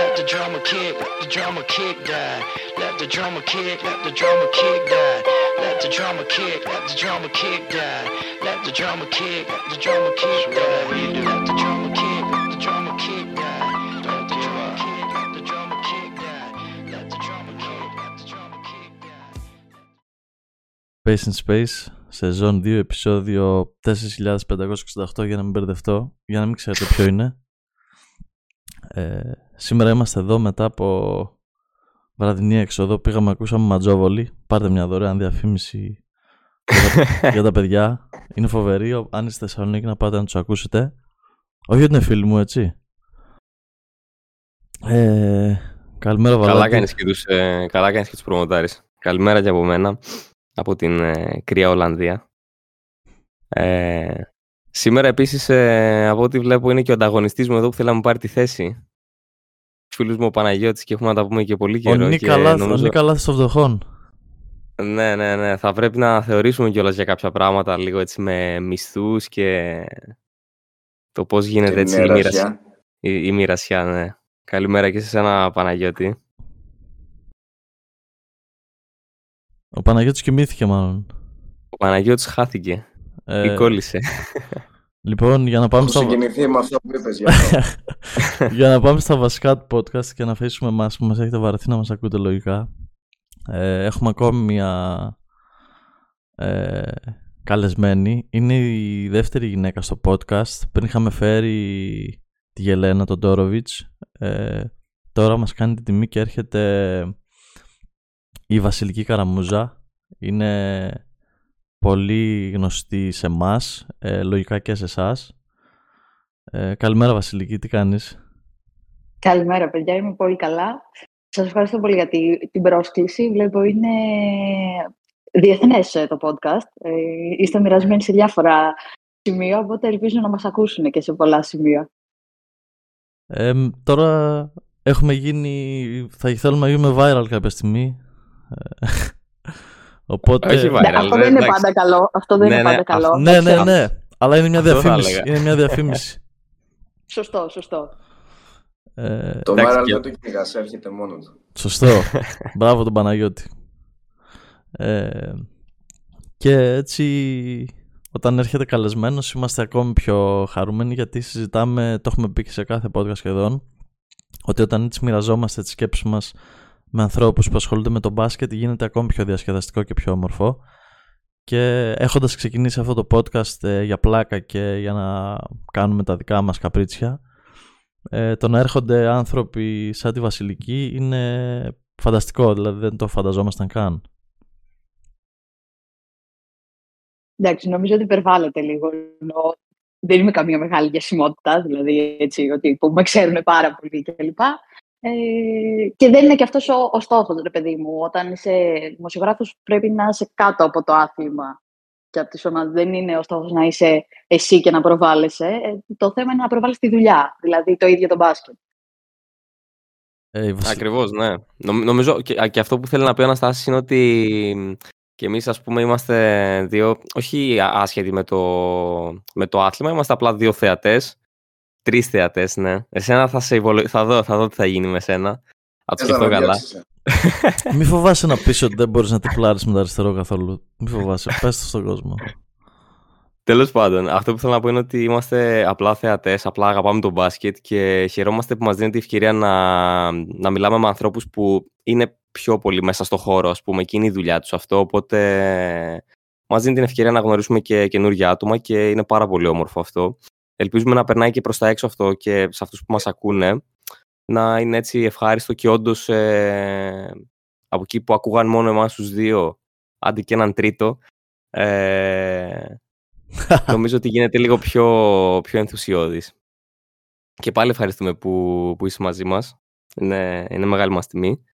let the drummer kick, let the drummer kick die. Let the drummer kick, let the drummer kick die. Let the drummer kick, let the drummer kick die. Let the drummer kick, let the drummer kick die. Let the drummer kick, let the drummer kick die. Let the drummer kick, let the drummer kick die. Let the drummer kick, let the drummer kick die. Space in Space, σεζόν 2, επεισόδιο 4568 για να μην μπερδευτώ, για να μην ξέρετε ποιο είναι. Ε, σήμερα είμαστε εδώ μετά από βραδινή έξοδο. Πήγαμε, ακούσαμε Ματζόβολη. Πάρτε μια δωρεάν διαφήμιση για τα, για τα παιδιά. Είναι φοβερή. Αν είστε Θεσσαλονίκη να πάτε να τους ακούσετε. Όχι ότι είναι φίλοι μου, έτσι. Ε, καλημέρα, Βαλάτη. Καλά κάνεις και τους, ε, καλά κάνεις και τους προμοτάρεις. Καλημέρα και από μένα, από την ε, κρύα Ολλανδία. Ε, σήμερα επίσης, ε, από ό,τι βλέπω, είναι και ο ανταγωνιστής μου εδώ που θέλει να μου πάρει τη θέση. Φίλους μου ο Παναγιώτης και έχουμε να τα πούμε και πολύ Ο καιρό. Νίκα και Λάθ- ο νομίζω- Νίκα Λάθος των φτωχών. Ναι, ναι, ναι. Θα πρέπει να θεωρήσουμε κιόλας για κάποια πράγματα λίγο έτσι με μισθούς και το πώς γίνεται Και έτσι η μοιρασιά. μοιρασιά. Η, η μοιρασιά, ναι. Καλημέρα και σε εσένα Παναγιώτη. Ο Παναγιώτης κοιμήθηκε μάλλον. Ο Παναγιώτης χάθηκε Ε, ή κόλλησε. λοιπόν, για να πάμε Έχω στα... συγκινηθεί με αυτό που είπες γι' αυτό. για να πάμε στα βασικά του podcast και να αφήσουμε εμάς που μας έχετε βαρεθεί να μας ακούτε λογικά. Ε, έχουμε ακόμη μια ε, καλεσμένη. Είναι η δεύτερη γυναίκα στο podcast. Πριν είχαμε φέρει τη Γελένα, τον Τόροβιτς. Ε, τώρα μας κάνει την τιμή και έρχεται η Βασιλική Καραμούζα. Είναι πολύ γνωστή σε εμάς, ε, λογικά και σε εσάς. Ε, καλημέρα Βασιλική, τι κάνεις; Καλημέρα, παιδιά. Είμαι πολύ καλά. Σας ευχαριστώ πολύ για τη- την πρόσκληση. Βλέπω είναι διεθνές ε, το podcast. Ε, είστε μοιρασμένοι σε διάφορα σημεία, οπότε ελπίζω να μας ακούσουν και σε πολλά σημεία. Ε, τώρα έχουμε γίνει, θα θέλουμε να γίνουμε viral κάποια στιγμή. Ε, Οπότε... Όχι Ναι, viral, αυτό ρε, δεν είναι εντάξει. πάντα καλό. Αυτό δεν Ναι, είναι ναι, πάντα καλό. αυτό- Ναι, ναι, Ξέρω. ναι. Αλλά είναι μια Αυτό θα διαφήμιση. έλεγα. Είναι μια διαφήμιση. Σωστό, σωστό. Ε, Το Εντάξει, viral και- δεν το κυνηγάς, έρχεται μόνος του. σωστό. Μπράβο τον Παναγιώτη. Ε, και έτσι όταν έρχεται καλεσμένος είμαστε ακόμη πιο χαρούμενοι γιατί συζητάμε, το έχουμε πει και σε κάθε podcast σχεδόν, ότι όταν έτσι μοιραζόμαστε τις σκέψεις μας με ανθρώπους που ασχολούνται με το μπάσκετ γίνεται ακόμη πιο διασκεδαστικό και πιο όμορφο. Και έχοντας ξεκινήσει αυτό το podcast ε, για πλάκα και για να κάνουμε τα δικά μας καπρίτσια, ε, το να έρχονται άνθρωποι σαν τη Βασιλική είναι φανταστικό, δηλαδή δεν το φανταζόμασταν καν. Εντάξει, νομίζω ότι υπερβάλλεται λίγο. ενώ δεν είμαι καμία μεγάλη διασημότητα, δηλαδή έτσι, ότι που με ξέρουν πάρα πολύ κλπ. Ε, και δεν είναι και αυτός ο, ο στόχος, ρε παιδί μου. Όταν είσαι δημοσιογράφος πρέπει να είσαι κάτω από το άθλημα και από τις ομάδες. Δεν είναι ο στόχος να είσαι εσύ και να προβάλλεσαι. Ε, το θέμα είναι να προβάλλεις τη δουλειά, δηλαδή το ίδιο το μπάσκετ. Ε, η Βασι- Ακριβώς, ναι. Νομ- Νομίζω και, α, και αυτό που θέλει να πει ο Αναστάσης είναι ότι και εμείς ας πούμε είμαστε δύο, όχι α- άσχετοι με το, με το άθλημα, είμαστε απλά δύο θεατές. Τρεις θεατές, ναι. Εσένα θα σε υπολο... θα δω, θα δω τι θα γίνει με σένα. Θα το Θες να σκεφτώ με καλά. διώξεις, ε. Μη φοβάσαι να πεις ότι δεν μπορείς να τυπλάρεις με το αριστερό καθόλου. Μη φοβάσαι, πες το στον κόσμο. Τέλος πάντων, αυτό που θέλω να πω είναι ότι είμαστε απλά θεατές, απλά αγαπάμε τον μπάσκετ και χαιρόμαστε που μας δίνεται η ευκαιρία να, να μιλάμε με ανθρώπους που είναι πιο πολύ μέσα στο χώρο, ας πούμε, και είναι η δουλειά τους αυτό, οπότε μας δίνει την ευκαιρία να γνωρίσουμε και καινούργια άτομα και είναι πάρα πολύ όμορφο αυτό. Ελπίζουμε να περνάει και προς τα έξω αυτό και σε αυτούς που μας ακούνε, να είναι έτσι ευχάριστο και όντως από εκεί που ακούγαν μόνο εμάς τους δύο, άντε και έναν τρίτο, ε, νομίζω ότι γίνεται λίγο πιο, πιο ενθουσιώδης. Και πάλι ευχαριστούμε που, που είσαι μαζί μας. Είναι, είναι μεγάλη μας τιμή.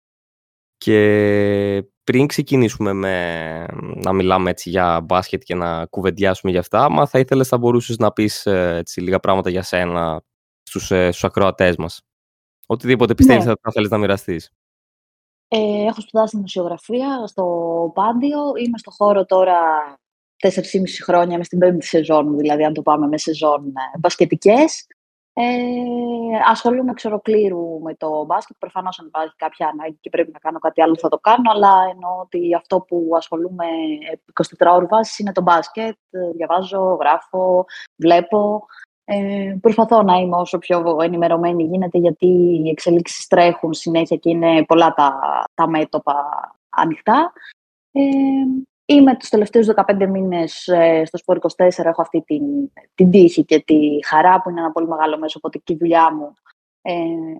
Και πριν ξεκινήσουμε με, να μιλάμε έτσι για μπάσκετ και να κουβεντιάσουμε για αυτά, μα θα ήθελες θα μπορούσες να πεις ε, έτσι, λίγα πράγματα για σένα στους, ε, στους ακροατές μας. Οτιδήποτε πιστεύεις Ναι. ότι θα θέλεις να μοιραστείς. Ε, έχω σπουδάσει δημοσιογραφία στο Πάντιο. Είμαι στο χώρο τώρα 4,5 χρόνια, είμαι στην πέμπτη σεζόν, δηλαδή αν το πάμε με σεζόν ε, μπασκετικές. Ε, ασχολούμαι εξ ολοκλήρου με το μπάσκετ. Προφανώς αν υπάρχει κάποια ανάγκη και πρέπει να κάνω κάτι άλλο θα το κάνω, αλλά εννοώ ότι αυτό που ασχολούμαι 24 ώρες βάσης είναι το μπάσκετ. Διαβάζω, γράφω, βλέπω. Ε, προσπαθώ να είμαι όσο πιο ενημερωμένη γίνεται, γιατί οι εξελίξεις τρέχουν συνέχεια και είναι πολλά τα, τα μέτωπα ανοιχτά. Ε, Είμαι τους τελευταίους 15 μήνες ε, στο Σπορ 24, έχω αυτή την, την τύχη και τη χαρά που είναι ένα πολύ μεγάλο μέσο, οπότε και η δουλειά μου ε,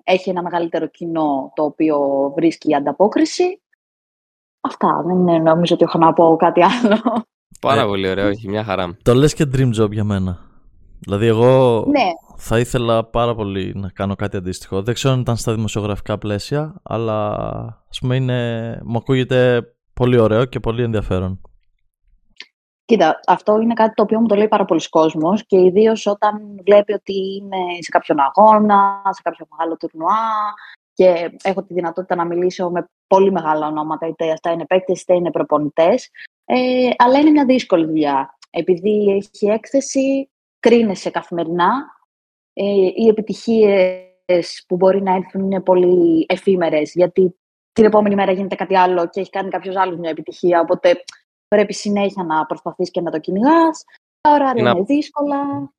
έχει ένα μεγαλύτερο κοινό το οποίο βρίσκει ανταπόκριση. Αυτά, δεν νομίζω ότι έχω να πω κάτι άλλο. Πάρα ε, πολύ ωραίο, έχει μια χαρά. Το λες και dream job για μένα. Δηλαδή εγώ ναι. θα ήθελα πάρα πολύ να κάνω κάτι αντίστοιχο. Δεν ξέρω αν ήταν στα δημοσιογραφικά πλαίσια, αλλά ας πούμε είναι, μου ακούγεται πολύ ωραίο και πολύ ενδιαφέρον. Κοίτα, αυτό είναι κάτι το οποίο μου το λέει πάρα πολλοί κόσμος και ιδίως όταν βλέπει ότι είμαι σε κάποιον αγώνα, σε κάποιο μεγάλο τουρνουά και έχω τη δυνατότητα να μιλήσω με πολύ μεγάλα ονόματα, είτε αυτά είναι παίκτες είτε είναι προπονητές. Ε, αλλά είναι μια δύσκολη δουλειά. Επειδή έχει έκθεση, κρίνεσαι καθημερινά. Ε, οι επιτυχίες που μπορεί να έρθουν είναι πολύ εφήμερες, γιατί την επόμενη μέρα γίνεται κάτι άλλο και έχει κάνει κάποιος άλλος μια επιτυχία. Οπότε πρέπει συνέχεια να προσπαθείς και να το κυνηγάς. Τα ωράρια είναι δύσκολα.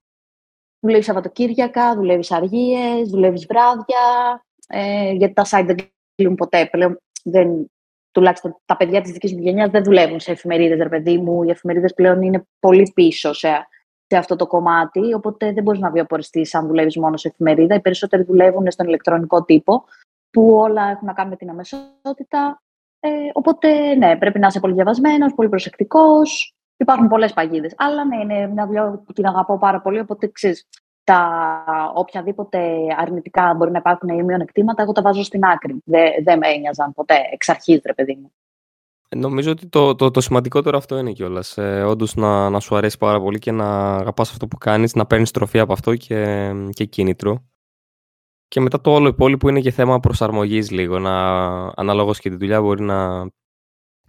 Δουλεύεις Σαββατοκύριακα, δουλεύεις αργίες, δουλεύεις βράδια. Ε, γιατί τα site δεν κλείνουν ποτέ. Πλέον, δεν, τουλάχιστον τα παιδιά της δικής μου γενιάς δεν δουλεύουν σε εφημερίδες, ρε παιδί μου. Οι εφημερίδες πλέον είναι πολύ πίσω σε, σε αυτό το κομμάτι. Οπότε δεν μπορείς να βιοποριστείς αν δουλεύεις μόνο σε εφημερίδα. Οι περισσότεροι δουλεύουν στον ηλεκτρονικό τύπο που όλα έχουν να κάνουν με την αμεσότητα. Ε, οπότε, ναι, πρέπει να είσαι πολύ διαβασμένος, πολύ προσεκτικός. Υπάρχουν πολλές παγίδες. Αλλά ναι, είναι μια δουλειά που την αγαπώ πάρα πολύ. Οπότε ξέρεις, τα οποιαδήποτε αρνητικά μπορεί να υπάρχουν ή μειονεκτήματα, εγώ τα βάζω στην άκρη. Δεν δε με ένοιαζαν ποτέ εξ αρχής, ρε παιδί μου. Ε, νομίζω ότι το, το, το σημαντικότερο αυτό είναι κιόλας. Ε, Όντως να, να σου αρέσει πάρα πολύ και να αγαπάς αυτό που κάνεις, να παίρνεις τροφή από αυτό και, και κίνητρο. Και μετά το όλο υπόλοιπο είναι και θέμα προσαρμογής λίγο. Να, αναλόγως και τη δουλειά μπορεί να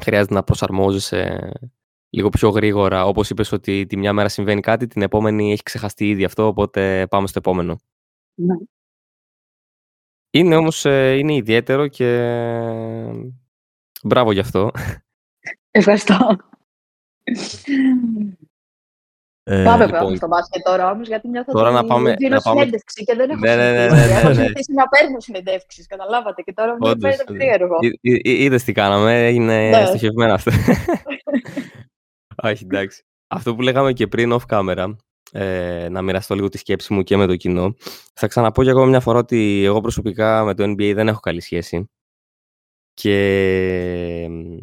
χρειάζεται να προσαρμόζεσαι λίγο πιο γρήγορα. Όπως είπες ότι τη μια μέρα συμβαίνει κάτι, την επόμενη έχει ξεχαστεί ήδη αυτό, οπότε πάμε στο επόμενο. Ναι. Είναι όμως ε, είναι ιδιαίτερο και μπράβο γι' αυτό. Ευχαριστώ. Ε, πάμε λοιπόν, λοιπόν, στο μπάσκετ τώρα όμως, γιατί νιώθω τώρα ότι να πάμε- δίνω να πάμε- συνέντευξη και δεν έχω Ναι, ναι, ναι, συνηθίσει. ναι, ναι, Έχω ναι. συνηθίσει να παίρνω συνεντεύξεις, καταλάβατε, και τώρα μου Όντως, φαίνεται όντως. περίεργο. Είδες τι κάναμε, είναι Ναι. στοχευμένο αυτό. Όχι, εντάξει. Αυτό που λέγαμε και πριν off camera, ε, να μοιραστώ λίγο τη σκέψη μου και με το κοινό. Θα ξαναπώ και εγώ μια φορά ότι εγώ προσωπικά με το NBA δεν έχω καλή σχέση. Και μ,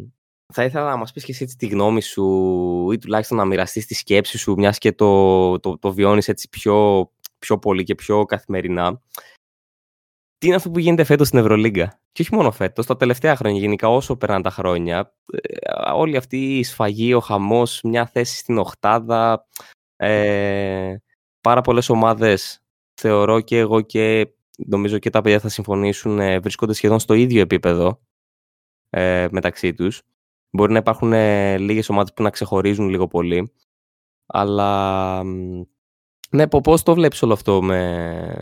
θα ήθελα να μας πεις και εσύ έτσι τη γνώμη σου ή τουλάχιστον να μοιραστείς τη σκέψη σου μιας και το, το, το βιώνεις έτσι πιο, πιο πολύ και πιο καθημερινά. Τι είναι αυτό που γίνεται φέτος στην Ευρωλίγκα; Και όχι μόνο φέτος, τα τελευταία χρόνια γενικά όσο περνάνε τα χρόνια. ε, όλη αυτή η σφαγή, ο χαμός, μια θέση στην οχτάδα, ε, πάρα πολλές ομάδες θεωρώ και εγώ και νομίζω και τα παιδιά θα συμφωνήσουν ε, βρίσκονται σχεδόν στο ίδιο επίπεδο ε, μεταξύ τους. Μπορεί να υπάρχουν ε, λίγες ομάδες που να ξεχωρίζουν λίγο πολύ. Αλλά μ, ναι, πο- πώς το βλέπεις όλο αυτό με,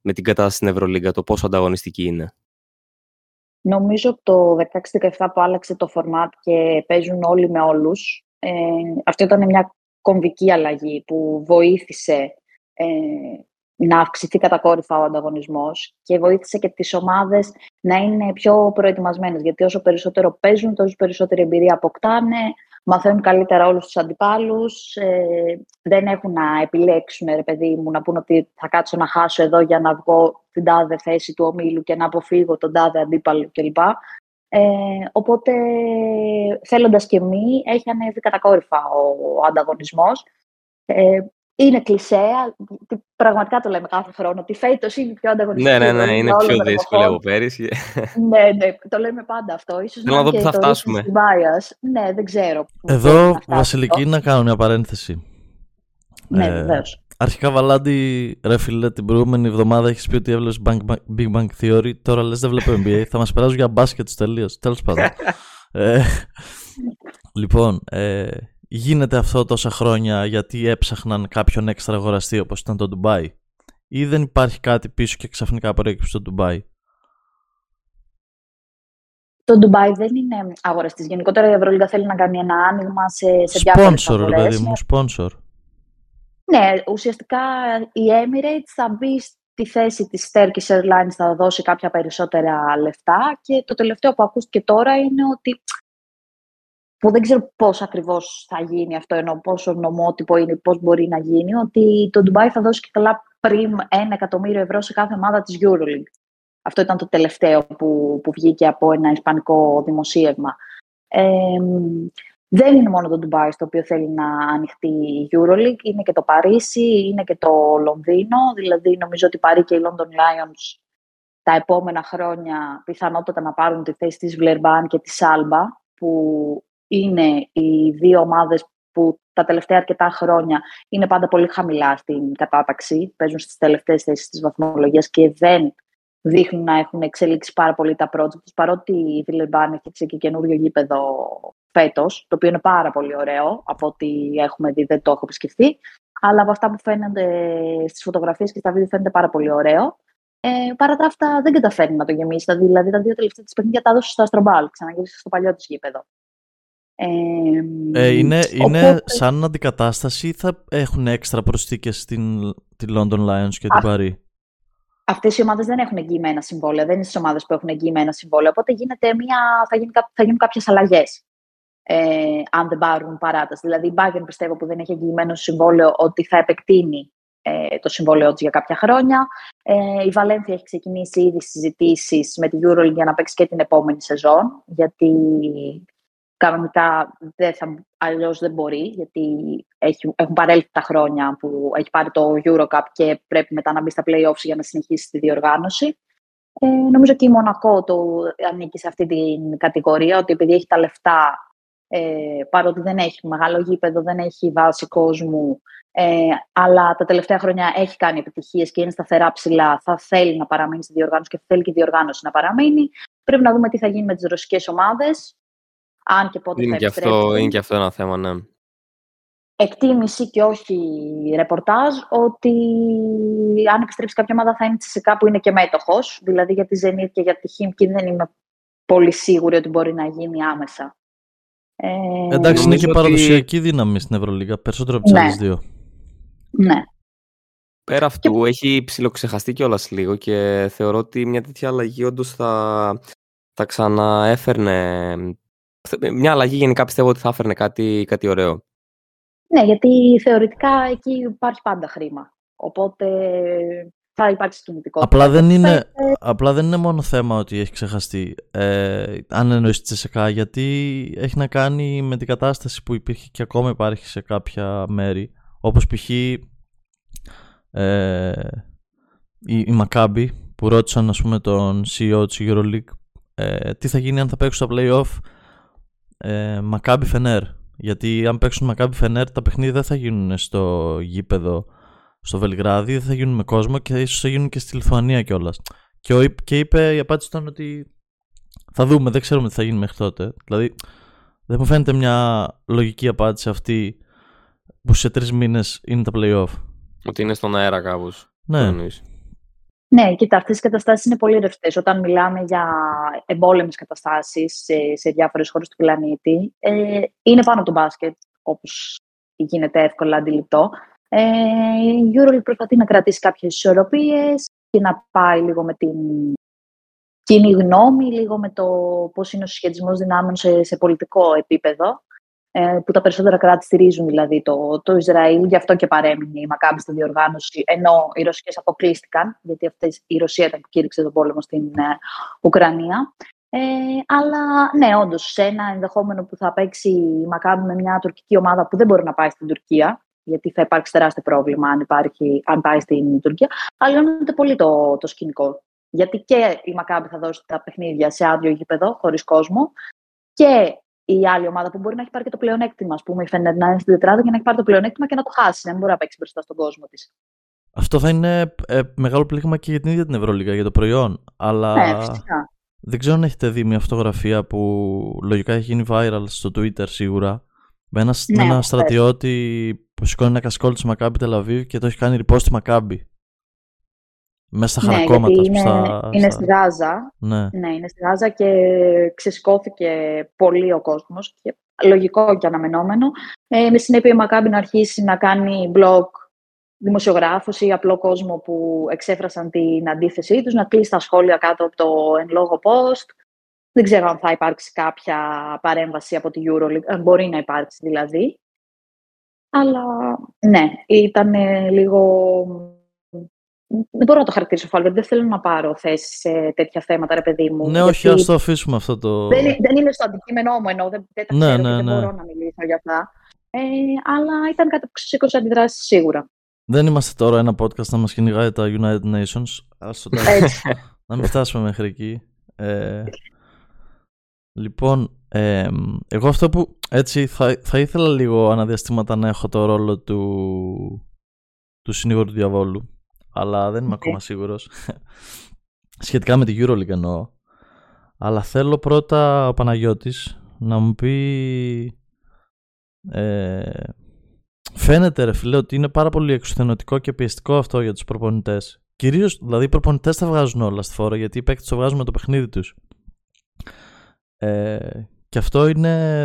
με την κατάσταση στην Ευρωλίγκα, το πόσο ανταγωνιστική είναι; Νομίζω το 16-17 που άλλαξε το format και παίζουν όλοι με όλους, ε, αυτό ήταν μια κομβική αλλαγή που βοήθησε ε, να αυξηθεί κατακόρυφα ο ανταγωνισμός και βοήθησε και τις ομάδες να είναι πιο προετοιμασμένες, γιατί όσο περισσότερο παίζουν, τόσο περισσότερη εμπειρία αποκτάνε, μαθαίνουν καλύτερα όλους τους αντιπάλους, ε, δεν έχουν να επιλέξουν, ρε παιδί μου, να πούν ότι θα κάτσω να χάσω εδώ για να βγω την τάδε θέση του ομίλου και να αποφύγω τον τάδε αντίπαλο κλπ. Ε, οπότε, θέλοντας και μη, έχει ανέβει κατακόρυφα ο, ο ανταγωνισμός. Ε, είναι κλισέ, πραγματικά το λέμε κάθε χρόνο, ότι φέτος είναι πιο ανταγωνιστικό. Ναι, ναι, ναι, είναι πιο δύσκολο από πέρυσι. Ναι, ναι, το λέμε πάντα αυτό. Ίσως Θέλω να είναι δω και πού θα το φτάσουμε. recency bias. Ναι, δεν ξέρω. πού μπορεί Εδώ, να φτάσει Βασιλική, αυτό. να κάνω μια παρένθεση. Ναι, Ε, βεβαίως. Αρχικά, Βαλάντι, ρε φίλε, την προηγούμενη εβδομάδα έχεις πει ότι έβλεπες Big Bang Theory. Τώρα λες δεν βλέπω NBA. θα μας περάσουν για μπάσκετ τελείω. Τέλος πάντων. ε, λοιπόν, ε, γίνεται αυτό τόσα χρόνια γιατί έψαχναν κάποιον έξτρα αγοραστή όπως ήταν το Dubai; ή δεν υπάρχει κάτι πίσω και ξαφνικά προέκυψε στο Ντουμπάι. Το Ντουμπάι δεν είναι αγοραστής. Γενικότερα η Ευρωλίγα θέλει να κάνει ένα άνοιγμα σε, σε διάφορες Σπόνσορ, ρε παιδί μου, σπόνσορ. Ναι, ουσιαστικά η Emirates θα μπει στη θέση της Turkish Airlines, θα δώσει κάποια περισσότερα λεφτά και το τελευταίο που ακούστηκε τώρα είναι ότι που δεν ξέρω πώς ακριβώς θα γίνει αυτό, ενώ πόσο νομότυπο είναι, πώς μπορεί να γίνει, ότι το Dubai θα δώσει και καλά πριν ένα εκατομμύριο ευρώ σε κάθε ομάδα της EuroLeague. Αυτό ήταν το τελευταίο που, που βγήκε από ένα ισπανικό δημοσίευμα. Ε, δεν είναι μόνο το Ντουμπάι στο οποίο θέλει να ανοιχτεί η EuroLeague, είναι και το Παρίσι, είναι και το Λονδίνο. Δηλαδή, νομίζω ότι πάρει και οι London Lions τα επόμενα χρόνια πιθανότατα να πάρουν τη θέση της Βλερμπάν και της Άλμπα, που είναι οι δύο ομάδες που τα τελευταία αρκετά χρόνια είναι πάντα πολύ χαμηλά στην κατάταξη, παίζουν στις τελευταίες θέσεις της βαθμολογίας και δεν δείχνουν να έχουν εξελίξει πάρα πολύ τα project τους, παρότι η Βιλερμπάν έχει και καινούριο γήπεδο φέτος, το οποίο είναι πάρα πολύ ωραίο, από ό,τι έχουμε δει δεν το έχω επισκεφθεί, αλλά από αυτά που φαίνονται στις φωτογραφίες και στα βίντεο φαίνεται πάρα πολύ ωραίο. Ε, παρά τα αυτά δεν καταφέρνει να το γεμίσει. Δηλαδή τα δύο τελευταία της παιχνίδια τα έδωσε στο Αστρομπάλ, ξαναγύρισε στο παλιό της γήπεδο. Ε, ε, είναι, είναι σαν αντικατάσταση ή θα έχουν έξτρα προσθήκες στην τη London Lions και την Paris. Αυτές οι ομάδες δεν έχουν εγγυημένα συμβόλαια, δεν είναι στις ομάδες που έχουν εγγυημένα συμβόλαια. Οπότε γίνεται μια, θα, γίνει, θα γίνουν κάποιες αλλαγές. Ε, αν δεν πάρουν παράταση. Δηλαδή, η Bayern πιστεύω που δεν έχει εγγυημένο συμβόλαιο ότι θα επεκτείνει ε, το συμβόλαιό της για κάποια χρόνια. Ε, η Βαλένθια έχει ξεκινήσει ήδη συζητήσεις με τη EuroLeague για να παίξει και την επόμενη σεζόν, γιατί κανονικά δεν θα, αλλιώς δεν μπορεί, γιατί έχει, έχουν παρέλθει τα χρόνια που έχει πάρει το Eurocup και πρέπει μετά να μπει στα play-offs για να συνεχίσει τη διοργάνωση. Ε, νομίζω και η Μονακό το ανήκει σε αυτή την κατηγορία, ότι επειδή έχει τα λεφτά, ε, παρότι δεν έχει μεγάλο γήπεδο, δεν έχει βάση κόσμου, ε, αλλά τα τελευταία χρόνια έχει κάνει επιτυχίες και είναι σταθερά ψηλά, θα θέλει να παραμείνει στη διοργάνωση και θέλει και η διοργάνωση να παραμείνει. Πρέπει να δούμε τι θα γίνει με τις ρωσικές ομάδες αν και πότε είναι θα και αυτό, Είναι και αυτό ένα θέμα, ναι. Εκτίμηση και όχι ρεπορτάζ ότι αν επιστρέψει κάποια ομάδα θα είναι σε κάπου είναι και μέτοχος. Δηλαδή για τη Zenit και για τη Χίμκι δεν είμαι πολύ σίγουρη ότι μπορεί να γίνει άμεσα. Ε, Εντάξει, είναι και παραδοσιακή δύναμη στην Ευρωλίγα. Περισσότερο από τις ναι. δύο. Ναι. Πέρα αυτού, και... έχει ψηλοξεχαστεί κιόλας λίγο και θεωρώ ότι μια τέτοια αλλαγή όντως θα, θα ξαναέφερνε μια αλλαγή γενικά πιστεύω ότι θα έφερνε κάτι, κάτι ωραίο. Ναι, γιατί θεωρητικά εκεί υπάρχει πάντα χρήμα. Οπότε θα υπάρξει κινητικότητα. Απλά δεν είναι, απλά δεν είναι μόνο θέμα ότι έχει ξεχαστεί. Ε, αν εννοείς τη ΣΕΚΑ, γιατί έχει να κάνει με την κατάσταση που υπήρχε και ακόμα υπάρχει σε κάποια μέρη. Όπως π.χ. Ε, η, η Maccabi που ρώτησαν ας πούμε τον CEO της EuroLeague ε, τι θα γίνει αν θα παίξουν στα play-off ε, Μακάμπι Φενέρ. Γιατί αν παίξουν Μακάμπι Φενέρ, τα παιχνίδια δεν θα γίνουν στο γήπεδο στο Βελιγράδι, δεν θα γίνουν με κόσμο και ίσως θα γίνουν και στη Λιθουανία κιόλας. Και, και είπε η απάντηση ήταν ότι θα δούμε, δεν ξέρουμε τι θα γίνει μέχρι τότε. Δηλαδή, δεν μου φαίνεται μια λογική απάντηση αυτή που σε τρεις μήνες είναι τα playoff. Ότι είναι στον αέρα κάπως. Ναι. Ναι, κοίτα, αυτές οι καταστάσεις είναι πολύ ρευστές. Όταν μιλάμε για εμπόλεμες καταστάσεις σε, σε διάφορες χώρες του πλανήτη, ε, είναι πάνω από το μπάσκετ, όπως γίνεται εύκολα αντιληπτό. Ε, η EuroLeague προσπαθεί να κρατήσει κάποιες ισορροπίες και να πάει λίγο με την κοινή γνώμη, λίγο με το πώς είναι ο συσχετισμός δυνάμεων σε, σε πολιτικό επίπεδο. Ε, που τα περισσότερα κράτη στηρίζουν δηλαδή το, το Ισραήλ, γι' αυτό και παρέμεινε η Μακάμπη στη διοργάνωση, ενώ οι Ρωσικές αποκλείστηκαν, γιατί αυτές, η Ρωσία ήταν που κήρυξε τον πόλεμο στην ε, Ουκρανία. Ε, αλλά ναι, όντως, σε ένα ενδεχόμενο που θα παίξει η Μακάμπη με μια τουρκική ομάδα που δεν μπορεί να πάει στην Τουρκία, γιατί θα υπάρξει τεράστιο πρόβλημα αν, υπάρχει, αν πάει στην Τουρκία, αλλοιώνεται πολύ το, το σκηνικό. Γιατί και η Μακάμπη θα δώσει τα παιχνίδια σε άδειο γήπεδο, χωρίς κόσμο, και η άλλη ομάδα που μπορεί να έχει πάρει και το πλεονέκτημα, ας πούμε, η Φενέρ να είναι στην τετράδα και να έχει πάρει το πλεονέκτημα και να το χάσει, να μην μπορεί να παίξει μπροστά στον κόσμο της. Αυτό θα είναι ε, μεγάλο πλήγμα και για την ίδια την Ευρωλίγα, για το προϊόν. Αλλά ναι, φυσικά. δεν ξέρω αν έχετε δει μια φωτογραφία που λογικά έχει γίνει viral στο Twitter σίγουρα. Με ένα, ναι, ένα στρατιώτη που σηκώνει ένα κασκόλ της Μακάμπη Τελαβίβ και το έχει κάνει ρηπό στη Μακάμπη. Μέσα στα Ναι, χαρακόμματα. γιατί ας πούμε, είναι, στα- είναι στα- στη Γάζα. Ναι. Ναι, είναι στη Γάζα και ξεσηκώθηκε πολύ ο κόσμος. Και λογικό και αναμενόμενο. Ε, με συνέπεια η Μακάμπη να αρχίσει να κάνει blog δημοσιογράφους ή απλό κόσμο που εξέφρασαν την αντίθεσή τους, να κλείσει τα σχόλια κάτω από το εν λόγω post. Δεν ξέρω αν θα υπάρξει κάποια παρέμβαση από τη EuroLeague, αν μπορεί να υπάρξει δηλαδή. Αλλά ναι, ήταν λίγο... Δεν μπορώ να το χαρακτηρίσω φάλο, γιατί δεν θέλω να πάρω θέση σε τέτοια θέματα, ρε παιδί μου. Ναι, όχι, γιατί ας το αφήσουμε αυτό το... Δεν, είναι- δεν είναι στο αντικείμενό μου, ενώ δεν, δεν τα Ναι, ξέρω ναι, και δεν ναι. μπορώ να μιλήσω για αυτά. Ε, αλλά ήταν κάτι που ξεσήκωσε αντιδράσεις σίγουρα. Δεν είμαστε τώρα ένα podcast να μας κυνηγάει τα United Nations. Ας το Έτσι. να μην φτάσουμε μέχρι εκεί. Ε, λοιπόν, ε, εγώ αυτό που έτσι θα, θα ήθελα λίγο αναδιαστήματα να έχω το ρόλο του, του συνήγορου του διαβόλου. Αλλά δεν είμαι Οκ. ακόμα σίγουρος. Σχετικά με τη EuroLeague εννοώ. Αλλά θέλω πρώτα ο Παναγιώτης να μου πει... Ε, φαίνεται ρε φίλε ότι είναι πάρα πολύ εξουθενωτικό και πιεστικό αυτό για τους προπονητές. Κυρίως, δηλαδή οι προπονητές τα βγάζουν όλα στη φόρα γιατί οι παίκτες το βγάζουν με το παιχνίδι τους. Ε, και αυτό είναι...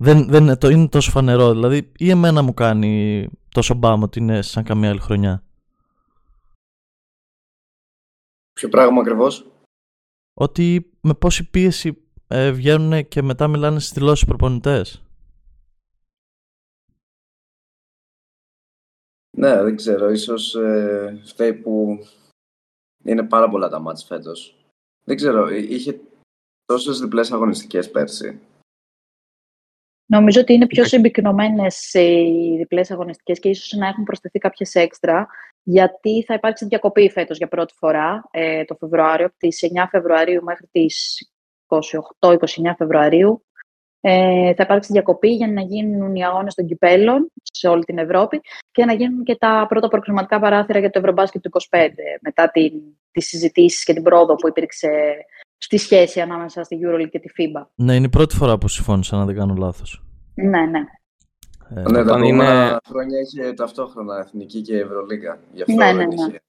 Δεν, δεν είναι, το, είναι τόσο φανερό. Δηλαδή ή εμένα μου κάνει τόσο μπάμ ότι είναι σαν καμία άλλη χρονιά. Ποιο πράγμα ακριβώς; Ότι με πόση πίεση ε, βγαίνουν και μετά μιλάνε στις δηλώσεις προπονητές. Ναι, δεν ξέρω. Ίσως ε, φταίει που είναι πάρα πολλά τα μάτς φέτος. Δεν ξέρω. εί- Είχε τόσες διπλές αγωνιστικές πέρσι. Νομίζω ότι είναι πιο συμπυκνωμένες οι διπλές αγωνιστικές και ίσως να έχουν προσθεθεί κάποιες έξτρα, γιατί θα υπάρξει διακοπή φέτος για πρώτη φορά ε, το Φεβρουάριο, από τις 9 Φεβρουαρίου μέχρι τις 28-29 Φεβρουαρίου. Ε, θα υπάρξει διακοπή για να γίνουν οι αγώνες των κυπέλων σε όλη την Ευρώπη και να γίνουν και τα πρώτα προκριματικά παράθυρα για το Ευρωμπάσκετ του 25 μετά την, τις συζητήσεις και την πρόοδο που υπήρξε στη σχέση ανάμεσα στη EuroLeague και τη FIBA. Ναι, είναι η πρώτη φορά που συμφώνησα να δεν κάνω λάθος. Ναι, ναι. Ε, ναι, τα όταν επόμενα είναι- χρόνια είχε ταυτόχρονα Εθνική και Ευρωλίγα. Γι' αυτό Ναι, ναι, δεν ναι. είχε.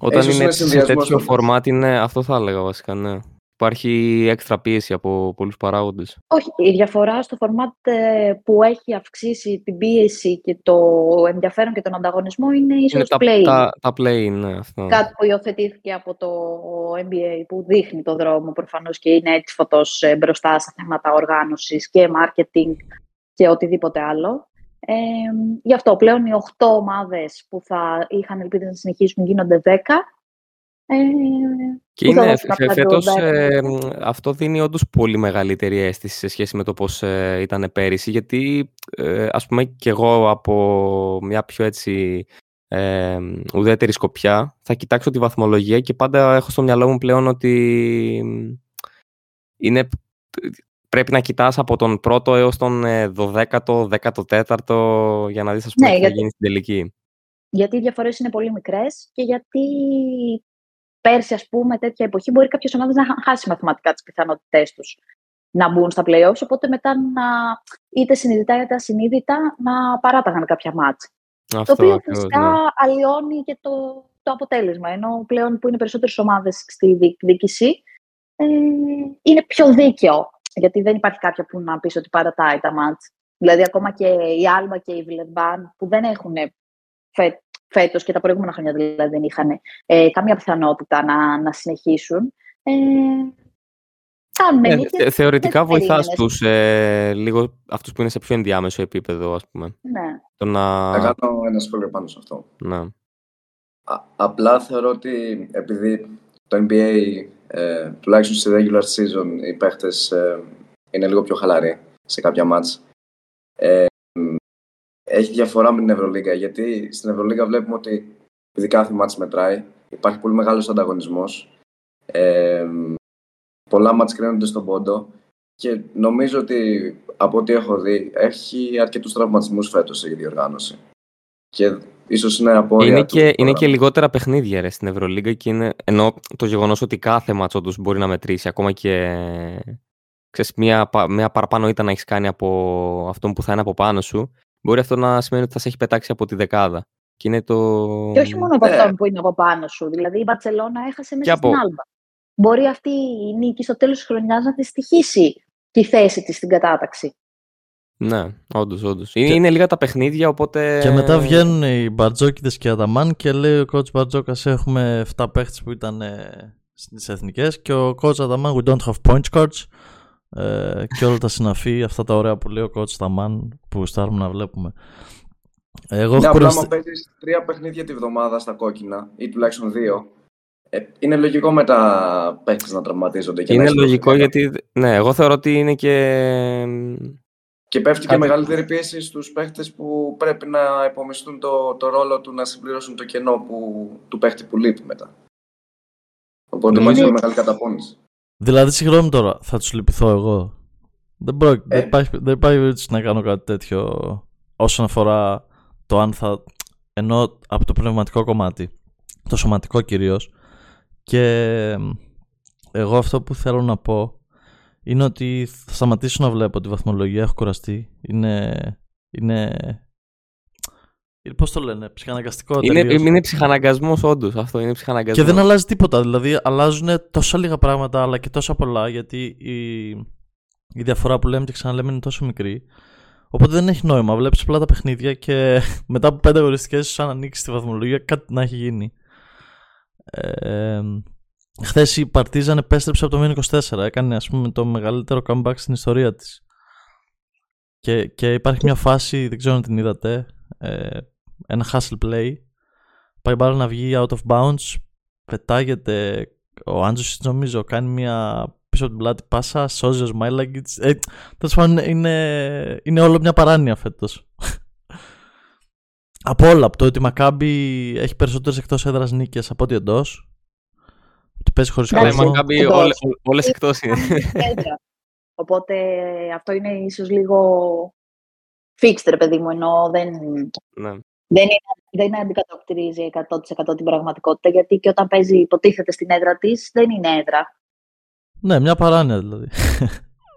Όταν Ίσως είναι είναι έτσι σε συνδυασμός τέτοιο των φορμάτ, είναι, αυτό θα έλεγα βασικά, ναι. Υπάρχει έξτρα πίεση από πολλούς παράγοντες. Όχι, η διαφορά στο φορμάτ ε, που έχει αυξήσει την πίεση και το ενδιαφέρον και τον ανταγωνισμό είναι ίσως Είναι τα, play. τα, τα play, ναι, αυτό. Κάτι που υιοθετήθηκε από το NBA που δείχνει το δρόμο προφανώς και είναι έτσι φωτός ε, μπροστά σε θέματα οργάνωσης και marketing και οτιδήποτε άλλο. Ε, γι' αυτό πλέον οι 8 ομάδες που θα είχαν ελπίδες να συνεχίσουν γίνονται 10. Ε, Και που θα είναι, δώσουν φε- κάποια φέτος drawback. ε, μ, αυτό δίνει όντως πολύ μεγαλύτερη αίσθηση σε σχέση με το πώς ε, ήταν πέρυσι, γιατί ε, ας πούμε και εγώ από μια πιο έτσι ε, ουδέτερη σκοπιά θα κοιτάξω τη βαθμολογία και πάντα έχω στο μυαλό μου πλέον ότι μ, είναι, πρέπει να κοιτάς από τον πρώτο έως τον ε, 12ο, 14ο για να δεις ας πούμε Ναι, τι θα γιατί- γίνει στην τελική. γιατί οι διαφορές είναι πολύ μικρές και γιατί πέρσι, ας πούμε, τέτοια εποχή μπορεί κάποιες ομάδες να είχαν χάσει μαθηματικά τις πιθανότητές τους να μπουν στα playoffs, οπότε μετά να, είτε συνειδητά είτε ασυνείδητα να παράταγαν κάποια μάτς. Αυτό το οποίο ακριβώς, φυσικά ναι. αλλοιώνει και το, το αποτέλεσμα, ενώ πλέον που είναι περισσότερες ομάδες στη διεκδίκηση, ε, είναι πιο δίκαιο, γιατί δεν υπάρχει κάποια που να πεις ότι παρατάει τα μάτς. Δηλαδή, ακόμα και η Άλμα και η Βιλερμπάν, που δεν έχουν φε, φέτος και τα προηγούμενα χρόνια δηλαδή δεν είχαν ε, καμία πιθανότητα να, να συνεχίσουν. Ε, κάνουν Ε, νίκες θε- θεωρητικά δεν βοηθάς περίμενες. τους ε, λίγο αυτούς που είναι σε πιο ενδιάμεσο επίπεδο, ας πούμε. Ναι. Το να... Θα κάνω ένα σχόλιο πάνω σε αυτό. Ναι. Α, απλά θεωρώ ότι επειδή το NBA, ε, τουλάχιστον στη regular season, οι παίχτες ε, είναι λίγο πιο χαλαροί σε κάποια μάτς. Ε, μ, έχει διαφορά με την Ευρωλίγα, γιατί στην Ευρωλίγα βλέπουμε ότι επειδή κάθε μάτς μετράει, υπάρχει πολύ μεγάλος ανταγωνισμός. Ε, μ, πολλά μάτς κρίνονται στον πόντο και νομίζω ότι από ό,τι έχω δει έχει αρκετούς τραυματισμούς φέτος η διοργάνωση. Και ίσως είναι απόρρια Είναι του και, είναι και προγράμματος. λιγότερα παιχνίδια ρε, στην Ευρωλίγκα και είναι, ενώ το γεγονός ότι κάθε μάτσο τους μπορεί να μετρήσει, ακόμα και ξέρεις, μια, πα- μια παραπάνω ήττα να έχεις κάνει από αυτόν που θα είναι από πάνω σου, μπορεί αυτό να σημαίνει ότι θα σε έχει πετάξει από τη δεκάδα. Και είναι το. Και όχι μόνο από Ναι. αυτόν που είναι από πάνω σου. Δηλαδή η Μπαρσελόνα έχασε μέσα από- στην Άλμπα. Μπορεί αυτή η νίκη στο τέλος της χρονιάς να τη στοιχήσει τη θέση της στην κατάταξη. Ναι, όντως, όντως. Είναι, είναι λίγα τα παιχνίδια, οπότε. Και μετά βγαίνουν οι Μπαρτζόκιδε και οι Αδαμάν και λέει ο coach Μπαρτζόκας: Έχουμε 7 παίχτες που ήταν στις εθνικές και ο coach Αδαμάν: We don't have point cards. Ε, και όλα τα συναφή, αυτά τα ωραία που λέει ο coach Αδαμάν που στάρουμε να βλέπουμε. Εγώ Ναι, έχω απλά κουραστεί. άμα παίζεις τρία παιχνίδια τη βδομάδα στα κόκκινα ή τουλάχιστον δύο, ε, είναι λογικό μετά παίχτες να τραυματίζονται. Και να Είναι έχεις λογικό δώσει γιατί. Ναι, εγώ θεωρώ ότι είναι και. Και πέφτει και Κάτι- μεγαλύτερη πίεση στους παίχτες που πρέπει να υπομισθούν το, το ρόλο του να συμπληρώσουν το κενό που, του παίχτη που λείπει μετά. Οπότε Ναι. υπάρχει Είναι- μια μεγάλη καταπώνηση. Δηλαδή, συγγνώμη τώρα, θα τους λυπηθώ εγώ. Δεν, πρόκει- Ε. δεν υπάρχει, δεν υπάρχει περίπτωση να κάνω κάτι τέτοιο όσον αφορά το αν θα. ενώ από το πνευματικό κομμάτι, το σωματικό κυρίως. Και εμ, εγώ αυτό που θέλω να πω είναι ότι θα σταματήσω να βλέπω τη βαθμολογία. Έχω κουραστεί. Είναι. είναι Πώς το λένε, ψυχαναγκαστικό Είναι, τελείως. είναι ψυχαναγκασμός, όντως. Αυτό είναι ψυχαναγκασμός. Και δεν αλλάζει τίποτα. Δηλαδή, αλλάζουν τόσο λίγα πράγματα, αλλά και τόσα πολλά, γιατί η, η διαφορά που λέμε και ξαναλέμε είναι τόσο μικρή. Οπότε δεν έχει νόημα. Βλέπεις απλά τα παιχνίδια και μετά από πέντε αγωνιστικές, σαν να ανοίξεις τη βαθμολογία, κάτι να έχει γίνει. Ε, Χθες η Παρτίζαν επέστρεψε από το μείον 24. Έκανε ας πούμε το μεγαλύτερο comeback στην ιστορία της. Και, και υπάρχει μια φάση, δεν ξέρω αν την είδατε, ε, ένα hustle play. Πάει μπάλα να βγει out of bounds, πετάγεται ο Άντζος νομίζω κάνει μια πίσω από την πλάτη πάσα, σώζει ο Σμάιλαγκητς. Ε, τέλος πάντων είναι, είναι όλο μια παράνοια φέτος. από όλα, από το ότι η Μακάμπη έχει περισσότερες εκτός έδρας νίκες από ό,τι εντός. Ότι παίζει χωρίς Καλά, η Εντάξει, κόσμο. Μακάμπη εντός. όλες όλες εκτός είναι. Έδρα. Οπότε αυτό είναι ίσως λίγο fixed, ρε παιδί μου, ενώ δεν, ναι. δεν, είναι, δεν αντικατοπτρίζει 100% την πραγματικότητα, γιατί και όταν παίζει υποτίθεται στην έδρα της, δεν είναι έδρα. Ναι, μια παράνοια δηλαδή.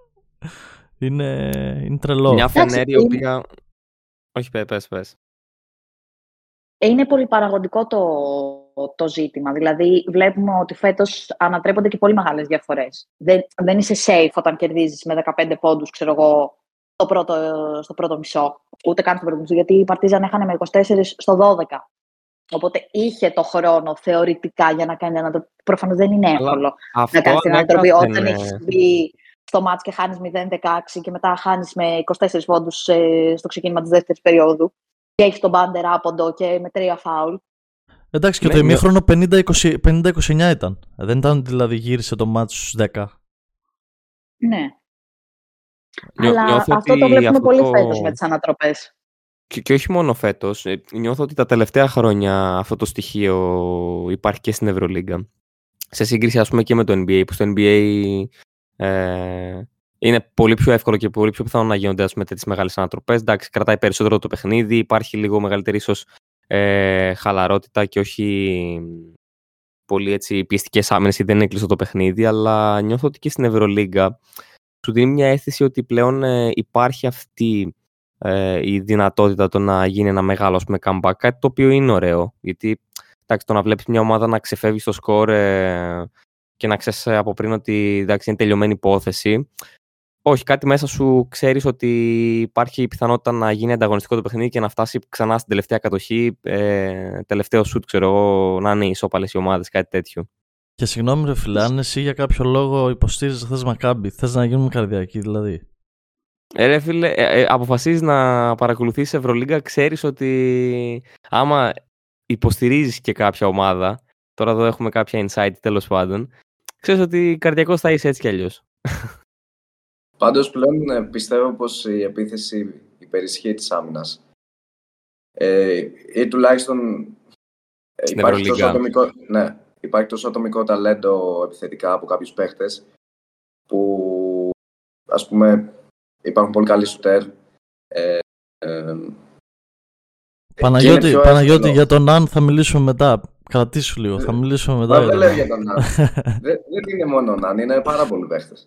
είναι, είναι τρελό. Μια Εντάξει, φενέρη η είναι- οποία. Όχι, πες, πες, πες. Είναι πολύ παραγωγικό το, το ζήτημα. Δηλαδή, βλέπουμε ότι φέτος ανατρέπονται και πολύ μεγάλες διαφορές. Δεν, δεν είσαι safe όταν κερδίζεις με 15 πόντους, ξέρω εγώ, στο πρώτο, στο πρώτο μισό. Ούτε καν στο πρώτο μισό, γιατί η Παρτίζαν έχανε με 24 στο 12. Οπότε είχε το χρόνο θεωρητικά για να κάνει ανατροπή. Προφανώς δεν είναι Αλλά εύκολο Αυτό να κάνεις την ανέκαθεν, ανατροπή όταν ε, έχεις μπει στο μάτς και χάνεις 0-16 και μετά χάνεις με 24 πόντους στο ξεκίνημα της δεύτερης περίοδου και έχεις τον μπάντερ άποντο και με τρία φάουλ. Εντάξει και Ναι, το ναι. ημίχρονο 50-20 50-29 ήταν. Δεν ήταν ότι δηλαδή γύρισε το μάτι στους 10. Ναι. νιώ- Αλλά νιώθω αυτό ότι το βλέπουμε αυτό πολύ το- φέτος με τις ανατροπές. Και, και όχι μόνο φέτος. Νιώθω ότι τα τελευταία χρόνια αυτό το στοιχείο υπάρχει και στην Ευρωλίγκα. Σε σύγκριση, ας πούμε, και με το NBA, που στο NBA ε, είναι πολύ πιο εύκολο και πολύ πιο πιθανό να γίνονται ας πούμε, τέτοιες μεγάλες ανατροπές. Εντάξει, κρατάει περισσότερο το παιχνίδι, υπάρχει λίγο μεγαλύτερη ίσως ε, χαλαρότητα και όχι πολύ έτσι, πιεστικές άμυνες ή δεν είναι κλειστό το παιχνίδι, αλλά νιώθω ότι και στην Ευρωλίγκα σου δίνει μια αίσθηση ότι πλέον ε, υπάρχει αυτή ε, η δυνατότητα το να γίνει ένα μεγάλο ας πούμε, comeback, κάτι το οποίο είναι ωραίο, γιατί εντάξει, το να βλέπεις μια ομάδα να ξεφεύγει στο σκορ ε, και να ξέρεις από πριν ότι εντάξει, είναι τελειωμένη υπόθεση, όχι, κάτι μέσα σου ξέρεις ότι υπάρχει η πιθανότητα να γίνει ανταγωνιστικό το παιχνίδι και να φτάσει ξανά στην τελευταία κατοχή, ε, τελευταίο σουτ, ξέρω εγώ, να είναι ισόπαλες οι ομάδες, κάτι τέτοιο. Και συγγνώμη ρε φίλε, αν εσύ για κάποιο λόγο υποστήριζες θες Μακάμπι, θες να γίνουμε καρδιακοί δηλαδή. Ε, ρε φίλε, ε, ε, αποφασίζεις να παρακολουθήσεις Ευρωλίγκα, ξέρεις ότι άμα υποστηρίζεις και κάποια ομάδα, τώρα εδώ έχουμε κάποια insight τέλος πάντων, ξέρεις ότι καρδιακός θα είσαι έτσι κι αλλιώς. Πάντως πλέον ε, πιστεύω πως η επίθεση υπερισχύει της άμυνας. Ε, ή τουλάχιστον ε, Στην υπάρχει τόσο, Ευρωλίγκα. ατομικό, ναι, υπάρχει τόσο ατομικό ταλέντο επιθετικά από κάποιους παίχτες που ας πούμε υπάρχουν πολύ καλοί σουτέρ. Ε, ε, Παναγιώτη, πιο Παναγιώτη εύκολο. για τον Αν θα μιλήσουμε μετά. Κρατήσου λίγο, θα μιλήσουμε μετά. Μα για δεν τον λέω Αν. για τον Ναν. δεν, δεν είναι μόνο ο Ναν, είναι πάρα πολλοί παίχτες.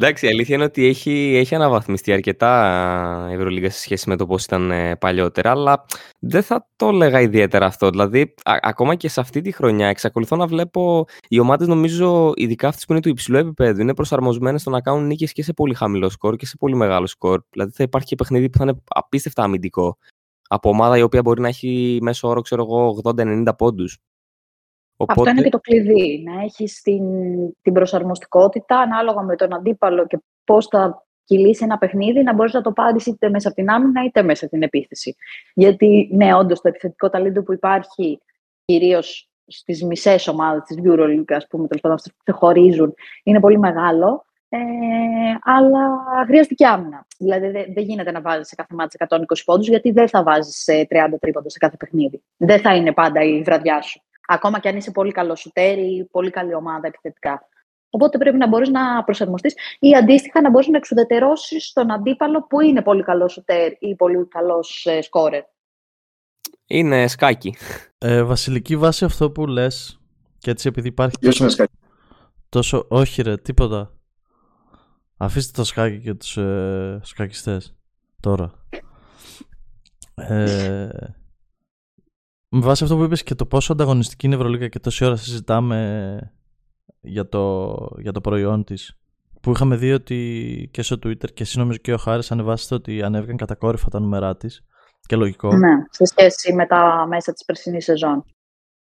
Εντάξει, η αλήθεια είναι ότι έχει, έχει αναβαθμιστεί αρκετά η Ευρωλίγα σε σχέση με το πώς ήταν ε, παλιότερα, αλλά δεν θα το έλεγα ιδιαίτερα αυτό. Δηλαδή, ακόμα και σε αυτή τη χρονιά εξακολουθώ να βλέπω οι ομάδες νομίζω, ειδικά αυτές που είναι του υψηλού επίπεδου, είναι προσαρμοσμένες στο να κάνουν νίκες και σε πολύ χαμηλό σκορ και σε πολύ μεγάλο σκορ. Δηλαδή θα υπάρχει και παιχνίδι που θα είναι απίστευτα αμυντικό. Από ομάδα η οποία μπορεί να έχει μέσω όρο, ξέρω εγώ, 80-90 πόντους. Οπότε... Αυτό είναι και το κλειδί, να έχεις την, την προσαρμοστικότητα ανάλογα με τον αντίπαλο και πώς θα κυλήσει ένα παιχνίδι, να μπορείς να το πάρεις είτε μέσα από την άμυνα είτε μέσα από την επίθεση. Γιατί, ναι, όντως το επιθετικό ταλέντο που υπάρχει κυρίως στις μισές ομάδες της EuroLeague, ας πούμε, τέλος πάντων αυτές που ξεχωρίζουν, είναι πολύ μεγάλο. Ε, αλλά χρειάζεται και άμυνα. Δηλαδή, δεν, δεν γίνεται να βάζεις σε κάθε μάτι 120 πόντους, γιατί δεν θα βάζεις 30 τρίποντα σε κάθε παιχνίδι. Δεν θα είναι πάντα η βραδιά σου. Ακόμα και αν είσαι πολύ καλό σουτέρ ή πολύ καλή ομάδα επιθετικά. Οπότε πρέπει να μπορείς να προσαρμοστείς ή αντίστοιχα να μπορείς να εξουδετερώσεις τον αντίπαλο που είναι πολύ καλός σουτέρ ή πολύ καλός ε, σκόρερ. Είναι σκάκι. Ε, βασιλική βάση αυτό που λες. Και έτσι επειδή υπάρχει. Ποιος είναι σκάκι; Τόσο. Όχι, ρε, τίποτα. Αφήστε το σκάκι και τους ε, σκακιστές. Τώρα. Ε, με βάση αυτό που είπες και το πόσο ανταγωνιστική είναι η Ευρωλίγα και τόση ώρα συζητάμε για το, για το προϊόν της που είχαμε δει ότι και στο Twitter και εσύ νομίζω και ο Χάρης ανεβάσετε ότι ανέβηκαν κατακόρυφα τα νούμερά της και λογικό. Ναι, σε σχέση με τα μέσα της περσινής σεζόν.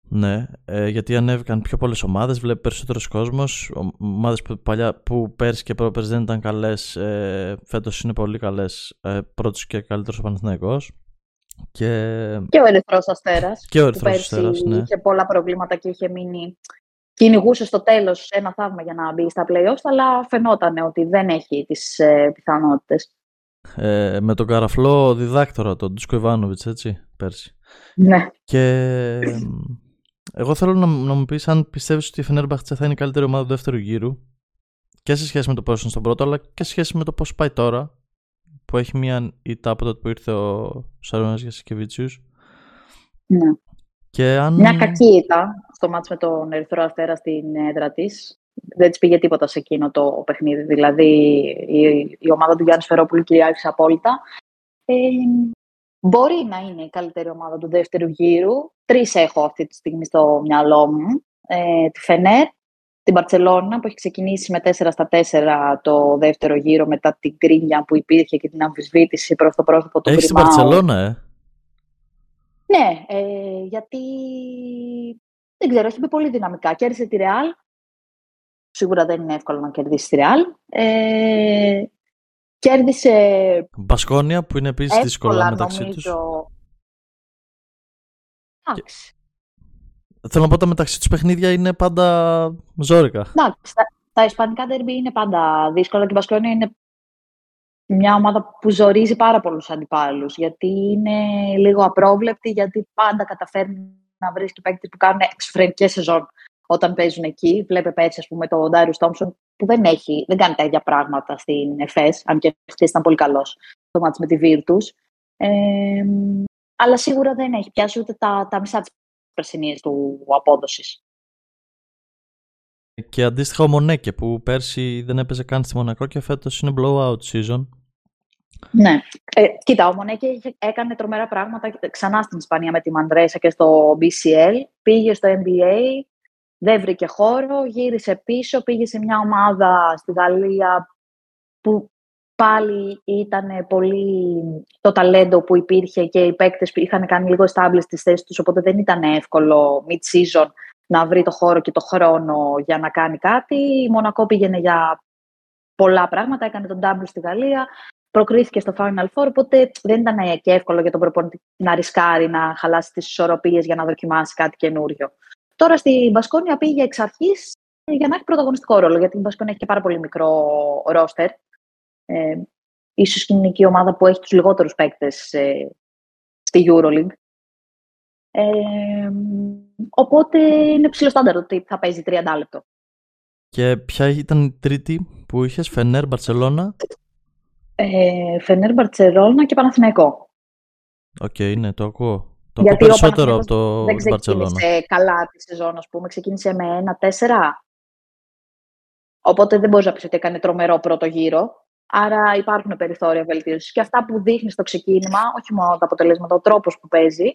Ναι, ε, γιατί ανέβηκαν πιο πολλές ομάδες, βλέπει περισσότερος κόσμος, ομάδες που, παλιά, που πέρσι και πρόπερσι δεν ήταν καλές, ε, φέτος είναι πολύ καλές, ε, πρώτος και καλύτερος ο Παναθηναϊκός. Και, και ο Ερυθρός Αστέρας. Και ο Ερυθρός Αστέρας. Ναι. Είχε πολλά προβλήματα και είχε μείνει. Κυνηγούσε στο τέλος ένα θαύμα για να μπει στα playoffs, αλλά φαινόταν ότι δεν έχει τις ε, πιθανότητες. Ε, με τον καραφλό διδάκτορα, τον Ντούσκο Ιβάνοβιτς, έτσι, πέρσι. Ναι. Και εγώ θέλω να, να μου πεις αν πιστεύεις ότι η Φενέρμπαχτσα θα είναι η καλύτερη ομάδα του δεύτερου γύρου και σε σχέση με το πώς είναι στον πρώτο, αλλά και σε σχέση με το πώς πάει τώρα που έχει μία ήττα από τότε που ήρθε ο Σαρώνας Γιασικεβίτσιους. Ναι. Και αν... Μια κακή ήττα στο μάτς με τον Ερυθρό Αστέρα στην έδρα της. Δεν της πήγε τίποτα σε εκείνο το παιχνίδι. Δηλαδή η, η ομάδα του Γιάννης Σφερόπουλου κυριάρχησε απόλυτα. Ε, μπορεί να είναι η καλύτερη ομάδα του δεύτερου γύρου. Τρεις έχω αυτή τη στιγμή στο μυαλό μου. Ε, τη Φενέρ, την Παρσελώνα που έχει ξεκινήσει με 4 στα 4 το δεύτερο γύρο μετά την κρίνια που υπήρχε και την αμφισβήτηση προς το πρόσωπο του Έχεις την Παρσελώνα, ε; Ναι, ε, γιατί δεν ξέρω, έχει μπει πολύ δυναμικά. Κέρδισε τη Ρεάλ. Σίγουρα δεν είναι εύκολο να κερδίσει τη Ρεάλ. Ε, κέρδισε... Μπασκόνια που είναι επίσης δύσκολα μεταξύ νομίζω... τους. Εντάξει. Θέλω να πω τα μεταξύ τους παιχνίδια είναι πάντα ζώρικα. Εντάξει, τα, τα ισπανικά derby είναι πάντα δύσκολα και η Μπασκόνια είναι μια ομάδα που ζορίζει πάρα πολλούς αντιπάλους. Γιατί είναι λίγο απρόβλεπτη, γιατί πάντα καταφέρνει να βρίσκει παίκτε που κάνουν εξωφρενικέ σεζόν όταν παίζουν εκεί. Βλέπε πέρσι, ας πούμε, τον Ντάριο Τόμψον που δεν, έχει, δεν κάνει τα ίδια πράγματα στην ΕΦΕΣ, αν και χθες ήταν πολύ καλός το μάτι με τη Βίρτου. Ε, αλλά σίγουρα δεν έχει πιάσει ούτε τα, τα μισά της περσινή του απόδοσης. Και αντίστοιχα ο Μονέκε που πέρσι δεν έπαιζε καν στη Μονακό και φέτος είναι blowout season. Ναι. Ε, κοίτα, ο Μονέκε έκανε τρομερά πράγματα ξανά στην Ισπανία με τη Μαντρέσα και στο BCL. Πήγε στο NBA, δεν βρήκε χώρο, γύρισε πίσω, πήγε σε μια ομάδα στη Γαλλία που πάλι ήταν πολύ το ταλέντο που υπήρχε και οι παίκτες είχαν κάνει λίγο established τις θέσεις τους, οπότε δεν ήταν εύκολο mid-season να βρει το χώρο και το χρόνο για να κάνει κάτι. Η Μονακό πήγαινε για πολλά πράγματα, έκανε τον double στη Γαλλία, προκρίθηκε στο Final Four, οπότε δεν ήταν και εύκολο για τον προπονητή να ρισκάρει, να χαλάσει τις ισορροπίες για να δοκιμάσει κάτι καινούριο. Τώρα στη Μπασκόνια πήγε εξ αρχής για να έχει πρωταγωνιστικό ρόλο, γιατί η Μπασκόνια έχει και πάρα πολύ μικρό ρόστερ ε, ίσως είναι και η ομάδα που έχει τους λιγότερους παίκτες ε, στη EuroLeague. Ε, οπότε είναι ψηλό στάνταρ ότι θα παίζει 30 λεπτό. Και ποια ήταν η τρίτη που είχες, Φενέρ, Μπαρτσελώνα; Ε, Φενέρ, Μπαρτσελώνα και Παναθηναϊκό. OK, okay, ναι, το ακούω. Το ακούω περισσότερο από το δεν ξεκίνησε καλά τη σεζόν, ας πούμε. Ξεκίνησε με ένα 1-4. Οπότε δεν μπορείς να πεις ότι έκανε τρομερό πρώτο γύρο. Άρα υπάρχουν περιθώρια βελτίωσης. Και αυτά που δείχνεις στο ξεκίνημα, όχι μόνο τα αποτελέσματα, ο τρόπος που παίζει,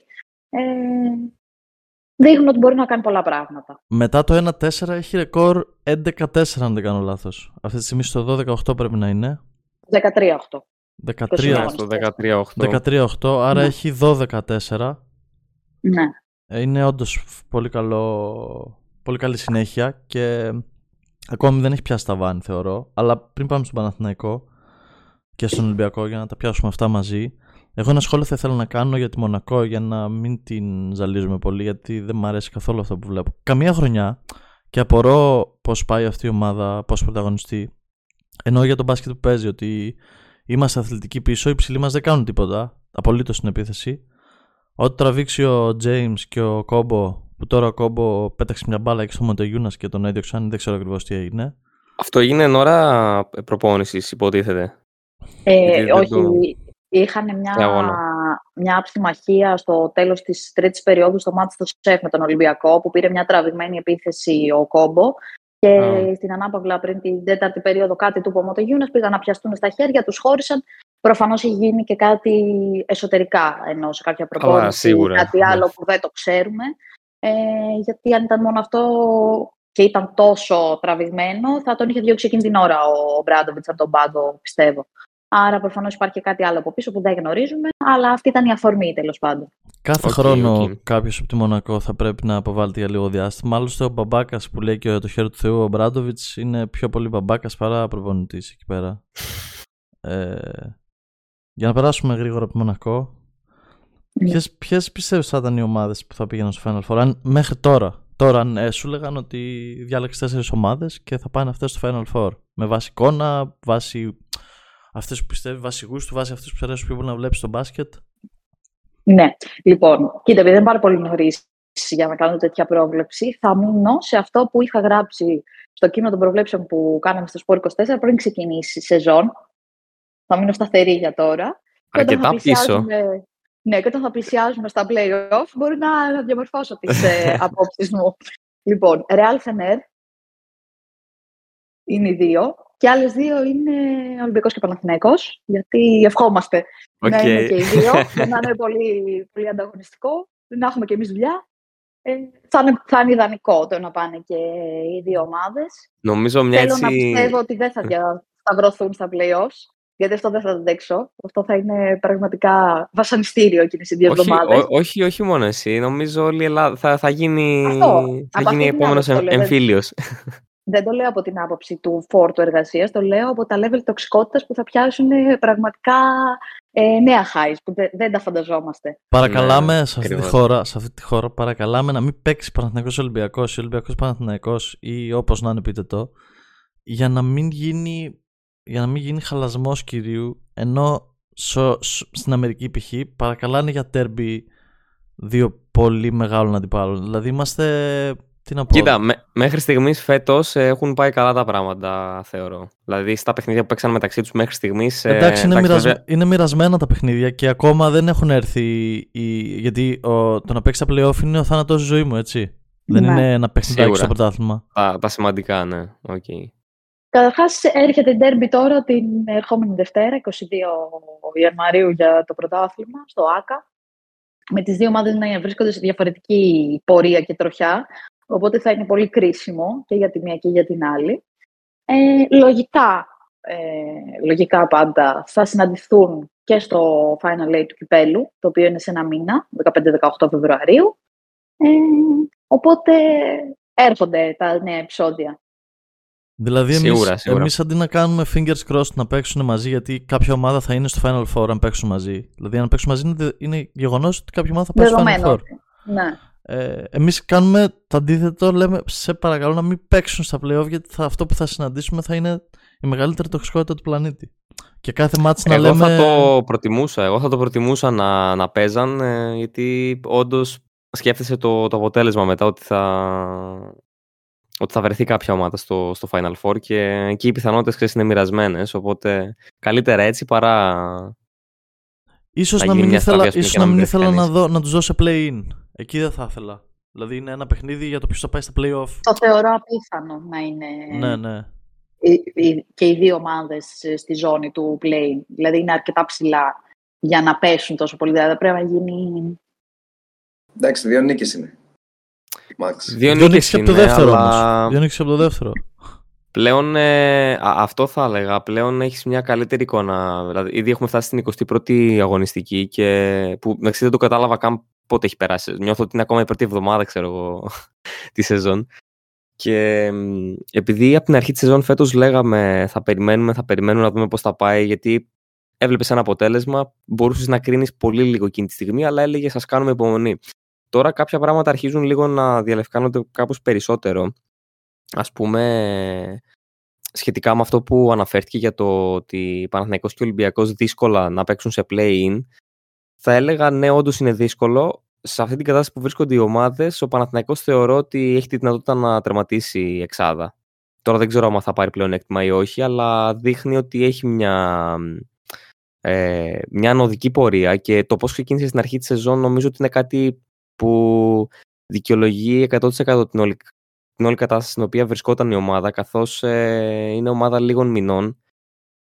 ε, δείχνουν ότι μπορεί να κάνει πολλά πράγματα. Μετά το 1-4 έχει ρεκόρ 11-4, αν δεν κάνω λάθος. Αυτή τη στιγμή στο 12-8 πρέπει να είναι. 13-8. 13 Στο 13-8. 13-8, άρα Ναι. έχει 12-4. Ναι. Ε, Είναι όντως πολύ, καλό, πολύ καλή συνέχεια και ακόμη δεν έχει πιάσει τα βάνη θεωρώ. Αλλά πριν πάμε στον Παναθηναϊκό και στον Ολυμπιακό για να τα πιάσουμε αυτά μαζί, εγώ ένα σχόλιο θα ήθελα να κάνω για τη Μονακό για να μην την ζαλίζουμε πολύ γιατί δεν μου αρέσει καθόλου αυτό που βλέπω. Καμία χρονιά και απορώ πώς πάει αυτή η ομάδα, πώς πρωταγωνιστεί. Εννοώ για τον μπάσκετ που παίζει ότι είμαστε αθλητικοί πίσω, οι ψηλοί μας δεν κάνουν τίποτα, απολύτως στην επίθεση. Ό,τι τραβήξει ο James και ο Κόμπο, που τώρα ο Κόμπο πέταξε μια μπάλα εκεί στο Μοντεγιούνας και τον έδιωξαν, δεν ξέρω ακριβώς τι έγινε. Αυτό έγινε εν ώρα προπόνησης, υποτίθεται. Ε, Γιατί δεν όχι, το- είχαν Σε μια, αγώνα. μια ψημαχία στο τέλος της τρίτης περίοδου στο μάτι στο ΣΕΦ με τον Ολυμπιακό που πήρε μια τραβηγμένη επίθεση ο Κόμπο και Α. στην ανάπαυλα πριν την τέταρτη περίοδο κάτι με τον Μοτεγιούνας πήγαν να πιαστούν στα χέρια, τους χώρισαν. Προφανώς έχει γίνει και κάτι εσωτερικά ενώ σε κάποια Καλά, προπόνηση, σίγουρα. κάτι Ναι. άλλο που δεν το ξέρουμε. Ε, γιατί αν ήταν μόνο αυτό και ήταν τόσο τραβηγμένο, θα τον είχε διώξει εκείνη την ώρα ο Ομπράντοβιτς από τον πάγκο, πιστεύω. Άρα προφανώς υπάρχει και κάτι άλλο από πίσω που δεν γνωρίζουμε, αλλά αυτή ήταν η αφορμή τέλος πάντων. Κάθε Οκ, χρόνο οκ. κάποιος από τη Μονακό θα πρέπει να αποβάλλεται για λίγο διάστημα. Άλλωστε, ο μπαμπάκας που λέει και το χέρι του Θεού, ο Ομπράντοβιτς, είναι πιο πολύ μπαμπάκας παρά προπονητής εκεί πέρα. Ε, για να περάσουμε γρήγορα από τη Μονακό, Ναι. Ποιες, ποιες πιστεύεις θα ήταν οι ομάδες που θα πήγαιναν στο Final Four, αν, μέχρι τώρα. Τώρα, αν ε, σου λέγαν ότι διάλεξες τέσσερις ομάδες και θα πάνε αυτές στο Final Four. Με βάση εικόνα, βάση αυτές που πιστεύεις, βάση γούστου, βάση αυτές που σου αρέσουν πιο πολύ να βλέπεις στο μπάσκετ; Ναι, λοιπόν, κοίτα, επειδή δεν είναι πάρα πολύ νωρί για να κάνω τέτοια πρόβλεψη, θα μείνω σε αυτό που είχα γράψει στο κείμενο των προβλέψεων που κάναμε στο Sport 24 πριν ξεκινήσει η σεζόν. Θα μείνω σταθερή για τώρα. Και όταν θα Αρκετά πίσω. πλησιάζουμε- Ναι, και όταν θα πλησιάζουμε στα play-off, μπορεί να, να διαμορφώσω τις ε, απόψεις μου. Λοιπόν, Real Fener είναι οι δύο. Και άλλες δύο είναι Ολυμπιακός και Παναθηναϊκός, γιατί ευχόμαστε να Οκ. είναι και οι δύο, για να είναι πολύ, πολύ ανταγωνιστικό, να έχουμε και εμείς δουλειά. Ε, θα, είναι, θα είναι ιδανικό το να πάνε και οι δύο ομάδες. Νομίζω μια Θέλω έτσι. να πιστεύω ότι δεν θα δια- θα βρεθούν στα playoffs, γιατί αυτό δεν θα το αντέξω. Αυτό θα είναι πραγματικά βασανιστήριο εκείνες οι δύο όχι, εβδομάδες. ό- όχι, όχι μόνο εσύ. Νομίζω όλη η Ελλάδα θα, θα γίνει, Αυτό. θα Από γίνει αυτή την επόμενος άποψη το λέω, δεν- εμφύλιο. Δεν το λέω από την άποψη του φόρτου εργασίας, το λέω από τα level τοξικότητας που θα πιάσουν ε, πραγματικά ε, νέα highs, που δεν, δεν τα φανταζόμαστε. Παρακαλάμε Ναι, σε, αυτή τη ακριβώς. χώρα, σε αυτή τη χώρα, παρακαλάμε να μην παίξει Παναθηναϊκός Ολυμπιακός ή Ολυμπιακός Παναθηναϊκός ή όπως να είναι πείτε το, για να μην γίνει, για να μην γίνει χαλασμός κυρίου, ενώ σο- σ- στην Αμερική π.χ. παρακαλάνε για τέρμπι δύο πολύ μεγάλων αντιπάλων. Δηλαδή είμαστε, τι να πω, Κοίτα, με- μέχρι στιγμής φέτος έχουν πάει καλά τα πράγματα, θεωρώ. Δηλαδή στα παιχνίδια που παίξαν μεταξύ τους μέχρι στιγμής. Εντάξει, είναι, μοιρασμέ- είναι μοιρασμένα τα παιχνίδια και ακόμα δεν έχουν έρθει. Οι... Γιατί ο... το να παίξει τα playoff είναι ο θάνατος ζωή μου, έτσι. Δεν Ναι. είναι ένα παιχνιδάκι Σίγουρα. στο πρωτάθλημα. τα, τα σημαντικά, ναι. Οκ. Καταρχάς, έρχεται η ντέρμπι τώρα την ερχόμενη Δευτέρα, 22 Ιανουαρίου, για το πρωτάθλημα στο ΟΑΚΑ. Με τις δύο ομάδες να βρίσκονται σε διαφορετική πορεία και τροχιά. Οπότε θα είναι πολύ κρίσιμο και για τη μία και για την άλλη. Ε, λογικά, ε, λογικά πάντα θα συναντηθούν και στο Final Eight του Κυπέλου, το οποίο είναι σε ένα μήνα, 15-18 Φεβρουαρίου. Ε, οπότε έρχονται τα νέα επεισόδια. Δηλαδή, εμείς, Σίγουρα, σίγουρα. εμείς αντί να κάνουμε fingers crossed να παίξουν μαζί, γιατί κάποια ομάδα θα είναι στο Final Four αν παίξουν μαζί. Δηλαδή, αν παίξουν μαζί, είναι, είναι γεγονός ότι κάποια ομάδα θα πάει στο Final Δεδομένο. Four. ότι- Ναι. Ε, Εμείς κάνουμε το αντίθετο, λέμε σε παρακαλώ να μην παίξουν στα playoff, γιατί θα, αυτό που θα συναντήσουμε θα είναι η μεγαλύτερη τοξικότητα του πλανήτη. Και κάθε μάτς να Εγώ λέμε. θα το προτιμούσα. Εγώ θα το προτιμούσα να, να παίζαν, ε, γιατί όντως σκέφτεσαι το, το αποτέλεσμα μετά ότι θα, ότι θα βρεθεί κάποια ομάδα στο, στο Final Four και εκεί οι πιθανότητες είναι μοιρασμένες. Οπότε καλύτερα έτσι παρά. Ίσως θα να γίνει μην μια ήθελα, στραβή, ας πούμε, ίσως και να να μην μην ήθελα βρεθεί να, κανείς. δω, να τους δώσω play-in. Εκεί δεν θα ήθελα. Δηλαδή είναι ένα παιχνίδι για το ποιος θα πάει στα play-off. Το θεωρώ απίθανο να είναι Ναι, ναι. και οι δύο ομάδες στη ζώνη του play. Δηλαδή είναι αρκετά ψηλά για να πέσουν τόσο πολύ. Δηλαδή πρέπει να γίνει... Εντάξει, δύο νίκες είναι. Max. Δύο Δύο νίκες από το είναι, δεύτερο αλλά όμως. Δύο νίκες από το δεύτερο. Πλέον, ε, α- αυτό θα έλεγα, πλέον έχεις μια καλύτερη εικόνα. Δηλαδή, ήδη έχουμε φτάσει στην 21η αγωνιστική και που μεταξύ δεν το κατάλαβα καν πότε έχει περάσει. Νιώθω ότι είναι ακόμα η πρώτη εβδομάδα, ξέρω εγώ, τη σεζόν. Και μ, επειδή από την αρχή της σεζόν φέτος λέγαμε θα περιμένουμε, θα περιμένουμε να δούμε πώς θα πάει, γιατί έβλεπες ένα αποτέλεσμα, μπορούσες να κρίνεις πολύ λίγο εκείνη τη στιγμή, αλλά έλεγες σας κάνουμε υπομονή. Τώρα κάποια πράγματα αρχίζουν λίγο να διαλευκάνονται κάπως περισσότερο. Ας πούμε, σχετικά με αυτό που αναφέρθηκε για το ότι Παναθηναϊκός και Ολυμπιακός δύσκολα να παίξουν σε play-in, θα έλεγα ναι, όντως είναι δύσκολο. Σε αυτή την κατάσταση που βρίσκονται οι ομάδες, ο Παναθηναϊκός θεωρώ ότι έχει τη δυνατότητα να τερματίσει η εξάδα. Τώρα δεν ξέρω αν θα πάρει πλέον έκτημα ή όχι, αλλά δείχνει ότι έχει μια, ε, μια ανωδική πορεία και το πώς ξεκίνησε στην αρχή της σεζόν νομίζω ότι είναι κάτι που δικαιολογεί 100% την όλη, την όλη κατάσταση στην οποία βρισκόταν η ομάδα, καθώς ε, είναι ομάδα λίγων μηνών.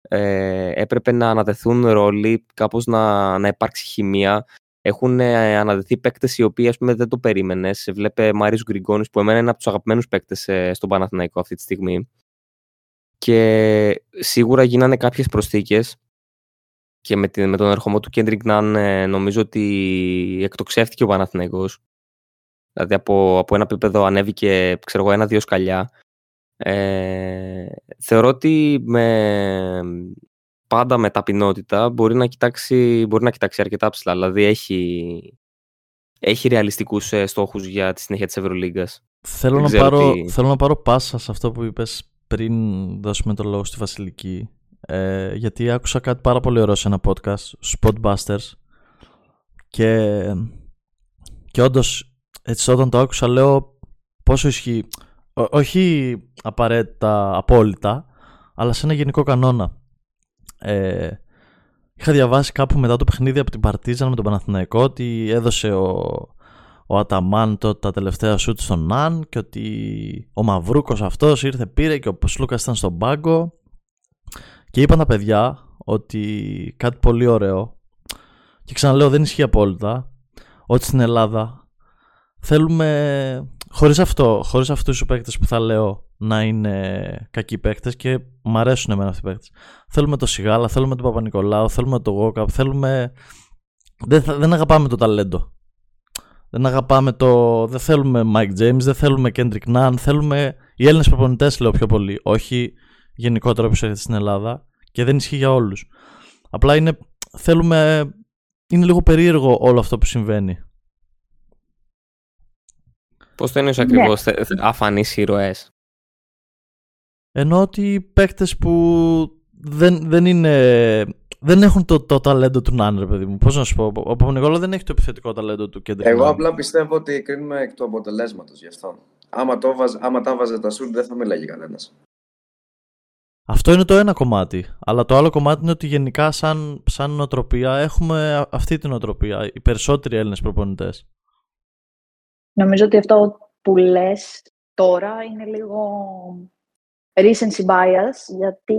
Ε, έπρεπε να ανατεθούν ρόλοι, κάπως να, να υπάρξει χημεία. Έχουν ε, αναδεθεί παίκτες οι οποίοι ας πούμε, δεν το περίμενες. Βλέπε Μάριος Γκριγκόνης που εμένα είναι από τους αγαπημένους παίκτες ε, στον Παναθηναϊκό αυτή τη στιγμή. Και σίγουρα γίνανε κάποιες προσθήκες και με, την, με τον ερχομό του Κέντρικ Ναν ε, νομίζω ότι εκτοξεύτηκε ο Παναθηναϊκός. Δηλαδή από, από ένα επίπεδο ανέβηκε ξέρω εγώ, ένα-δύο σκαλιά. Ε, θεωρώ ότι με, πάντα με ταπεινότητα μπορεί να κοιτάξει, μπορεί να κοιτάξει αρκετά ψηλά. Δηλαδή έχει, έχει ρεαλιστικούς ε, στόχους για τη συνέχεια της Ευρωλίγκας. Θέλω Δεν να, ξέρω πάρω, τι- θέλω να πάρω πάσα σε αυτό που είπες πριν δώσουμε το λόγο στη Βασιλική. Ε, γιατί άκουσα κάτι πάρα πολύ ωραίο σε ένα podcast, Spotbusters. Και, και όντως, έτσι όταν το άκουσα, λέω πόσο ισχύει. Ό- όχι απαραίτητα απόλυτα, αλλά σε ένα γενικό κανόνα. Ε, είχα διαβάσει κάπου μετά το παιχνίδι από την Παρτίζαν με τον Παναθηναϊκό ότι έδωσε ο, ο Αταμάν το, τα τελευταία σουτ στον Ναν και ότι ο Μαυρούκος αυτός ήρθε πήρε και ο Σλούκας ήταν στον πάγκο και είπαν τα παιδιά ότι κάτι πολύ ωραίο και ξαναλέω δεν ισχύει απόλυτα ότι στην Ελλάδα θέλουμε χωρίς αυτό, χωρίς αυτούς τους παίκτες που θα λέω να είναι κακοί παίκτες και μ' αρέσουν εμένα αυτοί οι παίκτες θέλουμε το Σιγάλα, θέλουμε τον Παπα-Νικολάου, θέλουμε το Γόκαπ, θέλουμε δεν, θα- δεν αγαπάμε το ταλέντο δεν αγαπάμε το. Δεν θέλουμε Mike James, δεν θέλουμε Kendrick Nunn. Θέλουμε οι Έλληνες προπονητές, λέω πιο πολύ. Όχι γενικότερα όπως έρχεται στην Ελλάδα. Και δεν ισχύει για όλους. Απλά είναι. Θέλουμε. Είναι λίγο περίεργο όλο αυτό που συμβαίνει. Πώς το εννοείς Ναι. ακριβώς, θε- θε- αφανείς ήρωες. Ενώ ότι παίκτες που δεν, δεν είναι. Δεν έχουν το, το ταλέντο του Ναν, ρε παιδί μου. Πώς να σου πω. Ο Παπα-Νικόλαου δεν έχει το επιθετικό ταλέντο του Kendrick Εγώ Nunn. απλά πιστεύω ότι κρίνουμε εκ του αποτελέσματος γι' αυτό. Άμα, το βάζ, άμα τα βάζε τα σουτ, δεν θα μιλάγει κανένας. Αυτό είναι το ένα κομμάτι. Αλλά το άλλο κομμάτι είναι ότι γενικά, σαν, σαν νοοτροπία, έχουμε α- αυτή την νοοτροπία. Οι περισσότεροι Έλληνες προπονητές. Νομίζω ότι αυτό που λες τώρα είναι λίγο recency bias, γιατί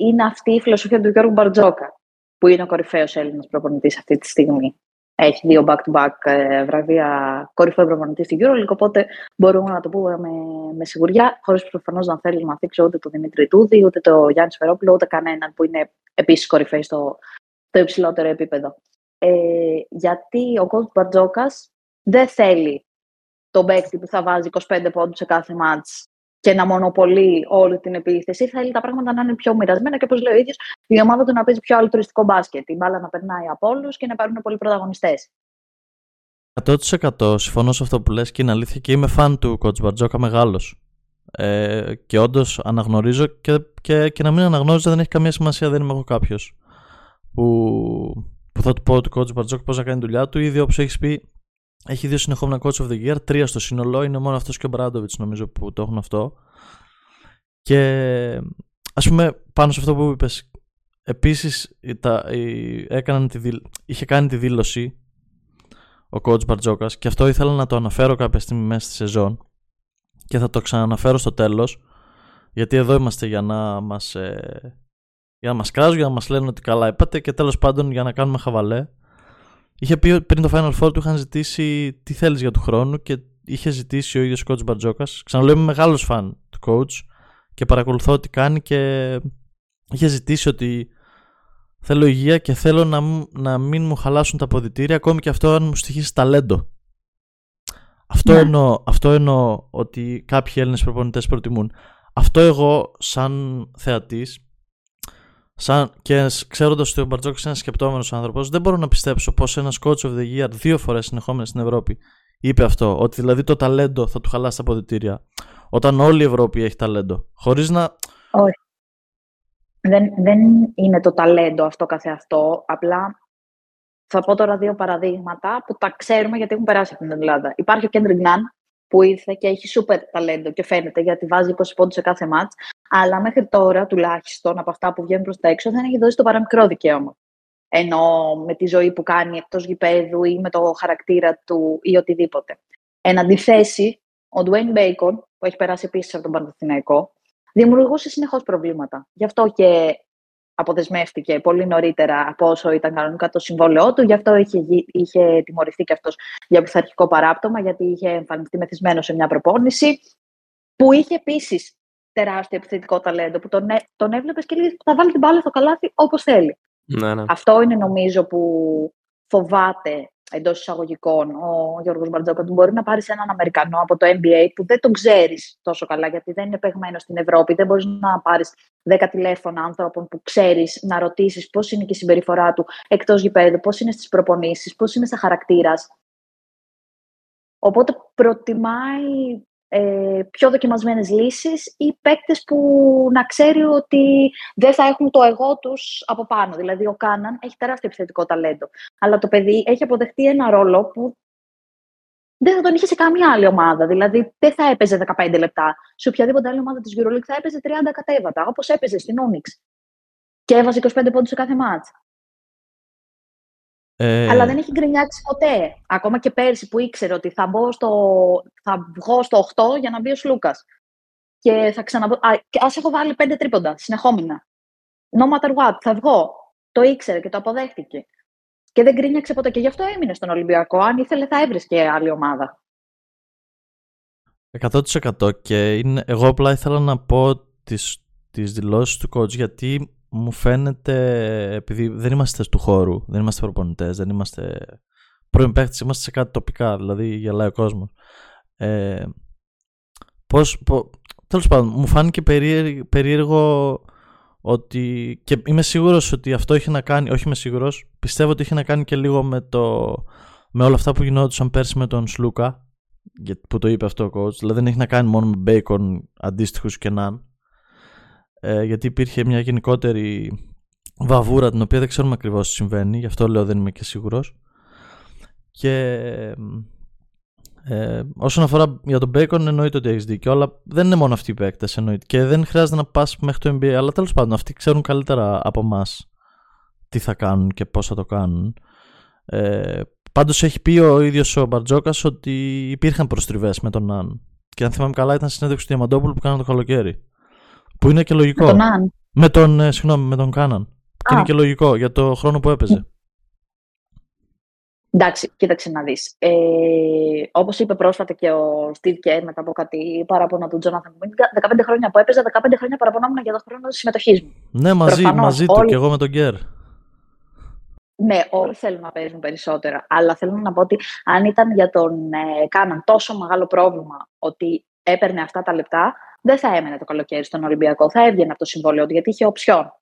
είναι αυτή η φιλοσοφία του Γιώργου Μπαρτζόκα, που είναι ο κορυφαίος Έλληνας προπονητής αυτή τη στιγμή. Έχει δύο back-to-back ε, βραβεία κορυφαίο προπονητής στην EuroLeague, οπότε μπορούμε να το πούμε με, με σιγουριά, χωρίς προφανώς να θέλω να θίξω ούτε τον Δημήτρη Τούδη, ούτε τον Γιάννη Σφερόπουλο, ούτε κανέναν που είναι επίσης κορυφαίοι στο, στο υψηλότερο επίπεδο. Ε, γιατί ο coach Μπαρτζόκας δεν θέλει τον παίκτη που θα βάζει 25 πόντους σε κάθε μάτς και να μονοπολεί όλη την επίθεση. Θέλει τα πράγματα να είναι πιο μοιρασμένα και όπως λέει ο ίδιος, η ομάδα του να παίζει πιο αλτουριστικό μπάσκετ. Η μπάλα να περνάει από όλους και να παίρνουν πολλοί πρωταγωνιστές. 100% συμφωνώ σε αυτό που λες και είναι αλήθεια και είμαι φαν του coach Μπαρτζόκα μεγάλος. Ε, και όντως αναγνωρίζω και, και, και να μην αναγνώριζα δεν έχει καμία σημασία, δεν είμαι εγώ κάποιος που, που θα του πω του coach Μπαρτζόκα πώς να κάνει τη δουλειά του. Ήδη όπως έχεις πει έχει δύο συνεχόμενα coach of the year, τρία στο σύνολο, είναι μόνο αυτός και ο Μπράντοβιτς νομίζω που το έχουν αυτό. Και ας πούμε πάνω σε αυτό που είπες, επίσης τα, η- έκαναν τη, δηλ- είχε κάνει τη δήλωση ο coach Μπαρτζόκας και αυτό ήθελα να το αναφέρω κάποια στιγμή μέσα στη σεζόν και θα το ξαναναφέρω στο τέλος Γιατί εδώ είμαστε για να μας, ε, για να μας κράζουν, για να μας λένε ότι καλά είπατε και τέλος πάντων για να κάνουμε χαβαλέ. Είχε πει πριν το Final Four του είχαν ζητήσει τι θέλεις για του χρόνου και είχε ζητήσει ο ίδιος coach Μπαρτζόκας. Ξαναλέω είμαι μεγάλος φαν του coach και παρακολουθώ τι κάνει και είχε ζητήσει ότι θέλω υγεία και θέλω να, να μην μου χαλάσουν τα ποδητήρια ακόμη και αυτό αν μου στοιχήσει ταλέντο. Αυτό, ναι. εννοώ, αυτό εννοώ ότι κάποιοι Έλληνες προπονητές προτιμούν. Αυτό εγώ σαν θεατής σαν, και ξέροντας ότι ο Μπαρτζόκης είναι ένας σκεπτόμενος άνθρωπος, δεν μπορώ να πιστέψω πως ένας coach of the year δύο φορές συνεχόμενα στην Ευρώπη είπε αυτό. Ότι δηλαδή το ταλέντο θα του χαλάσει τα αποδητήρια. Όταν όλη η Ευρώπη έχει ταλέντο. Χωρίς να. Όχι. Δεν, δεν είναι το ταλέντο αυτό καθεαυτό. Απλά θα πω τώρα δύο παραδείγματα που τα ξέρουμε γιατί έχουν περάσει από την Ελλάδα. Υπάρχει ο Κέντρικ Ναν που ήρθε και έχει σούπερ ταλέντο και φαίνεται γιατί βάζει 20 πόντους σε κάθε μάτς, αλλά μέχρι τώρα τουλάχιστον από αυτά που βγαίνουν προς τα έξω δεν έχει δώσει το παραμικρό δικαίωμα. Ενώ με τη ζωή που κάνει εκτός γηπέδου ή με το χαρακτήρα του ή οτιδήποτε. Εν αντιθέσει, ο Dwayne Bacon, που έχει περάσει επίσης από τον Παναθηναϊκό, δημιουργούσε συνεχώς προβλήματα. Γι' αυτό και αποδεσμεύτηκε πολύ νωρίτερα από όσο ήταν κανονικά το συμβόλαιό του. Γι' αυτό είχε, είχε τιμωρηθεί και αυτός για πειθαρχικό παράπτωμα, γιατί είχε εμφανιστεί μεθυσμένο σε μια προπόνηση. Που είχε επίσης τεράστιο επιθετικό ταλέντο, που τον, τον έβλεπες και λέει θα βάλει την μπάλα στο καλάθι όπως θέλει. Ναι, ναι. Αυτό είναι νομίζω που φοβάται εντός εισαγωγικών ο Γιώργος Μπαρτζόκα ότι μπορεί να πάρεις έναν Αμερικανό από το NBA που δεν τον ξέρεις τόσο καλά, γιατί δεν είναι παιγμένο στην Ευρώπη. Δεν μπορείς να πάρεις 10 τηλέφωνα άνθρωπων που ξέρεις να ρωτήσεις πώς είναι και η συμπεριφορά του εκτός γηπέδου, πώς είναι στις προπονήσεις, πώς είναι σαν χαρακτήρας. Οπότε προτιμάει ε, πιο δοκιμασμένες λύσεις ή παίκτες που να ξέρει ότι δεν θα έχουν το εγώ τους από πάνω. Δηλαδή ο Κάναν έχει τεράστιο επιθετικό ταλέντο, αλλά το παιδί έχει αποδεχτεί ένα ρόλο που δεν θα τον είχε σε καμία άλλη ομάδα. Δηλαδή δεν θα έπαιζε 15 λεπτά. Σε οποιαδήποτε άλλη ομάδα της EuroLeague θα έπαιζε 30 κατέβατα, όπως έπαιζε στην Onyx. Και έβαζε 25 πόντους σε κάθε μάτς. Ε... Αλλά δεν έχει γκρινιάξει ποτέ. Ακόμα και πέρσι που ήξερε ότι θα, μπω στο, θα βγω στο 8 για να μπει ο Σλούκας. Και θα ξαναμπω. Α ας έχω βάλει πέντε τρίποντα συνεχόμενα. No matter what, θα βγω. Το ήξερε και το αποδέχτηκε. Και δεν γκρίνιαξε ποτέ. Και γι' αυτό έμεινε στον Ολυμπιακό. Αν ήθελε, θα έβρισκε άλλη ομάδα. 100% και είναι, εγώ απλά ήθελα να πω τις, τις δηλώσεις του coach γιατί μου φαίνεται, επειδή δεν είμαστε του χώρου, δεν είμαστε προπονητές, δεν είμαστε πρώην παίχτες, είμαστε σε κάτι τοπικά, δηλαδή γελάει ο κόσμος. Ε, πώς, τέλος πάντων, μου φάνηκε περίεργο ότι και είμαι σίγουρος ότι αυτό έχει να κάνει, όχι είμαι σίγουρος, πιστεύω ότι έχει να κάνει και λίγο με, το, με όλα αυτά που γινόντουσαν πέρσι με τον Σλούκα, που το είπε αυτό ο coach, δηλαδή δεν έχει να κάνει μόνο με μπέικον αντίστοιχους και ναν, ε, γιατί υπήρχε μια γενικότερη βαβούρα την οποία δεν ξέρουμε ακριβώς τι συμβαίνει, γι' αυτό λέω δεν είμαι και σίγουρος. Και ε, όσον αφορά για τον Bacon, εννοείται ότι έχεις δίκιο, αλλά δεν είναι μόνο αυτοί οι παίκτες. Και δεν χρειάζεται να πας μέχρι το NBA. Αλλά τέλος πάντων, αυτοί ξέρουν καλύτερα από εμάς τι θα κάνουν και πώς θα το κάνουν. Ε, Πάντως έχει πει ο ίδιος ο Μπαρτζόκας ότι υπήρχαν προστριβές με τον Ναν. Και αν θυμάμαι καλά, ήταν συνέντευξη του Διαμαντόπουλου που κάνανε το καλοκαίρι. Που είναι και λογικό. Με τον Αν. Με τον, ε, συγγνώμη, με τον Κάναν. Και είναι και λογικό για το χρόνο που έπαιζε. Εντάξει, κοίταξε να δεις. Ε, όπως είπε πρόσφατα και ο Steve Kerr μετά από κάτι παράπονα του Jonathan Quinn, 15 χρόνια που έπαιζε, 15 χρόνια παραπονόμουν για το χρόνο της συμμετοχής μου. Ναι, μαζί, Προφανώς, μαζί όλοι... του και εγώ με τον Kerr. Ναι, όλοι θέλουν να παίζουν περισσότερα. Αλλά θέλω να πω ότι αν ήταν για τον ε, Κάναν τόσο μεγάλο πρόβλημα ότι έπαιρνε αυτά τα λεπτά, δεν θα έμενε το καλοκαίρι στον Ολυμπιακό. Θα έβγαινε από το συμβόλαιο του γιατί είχε οψιόν.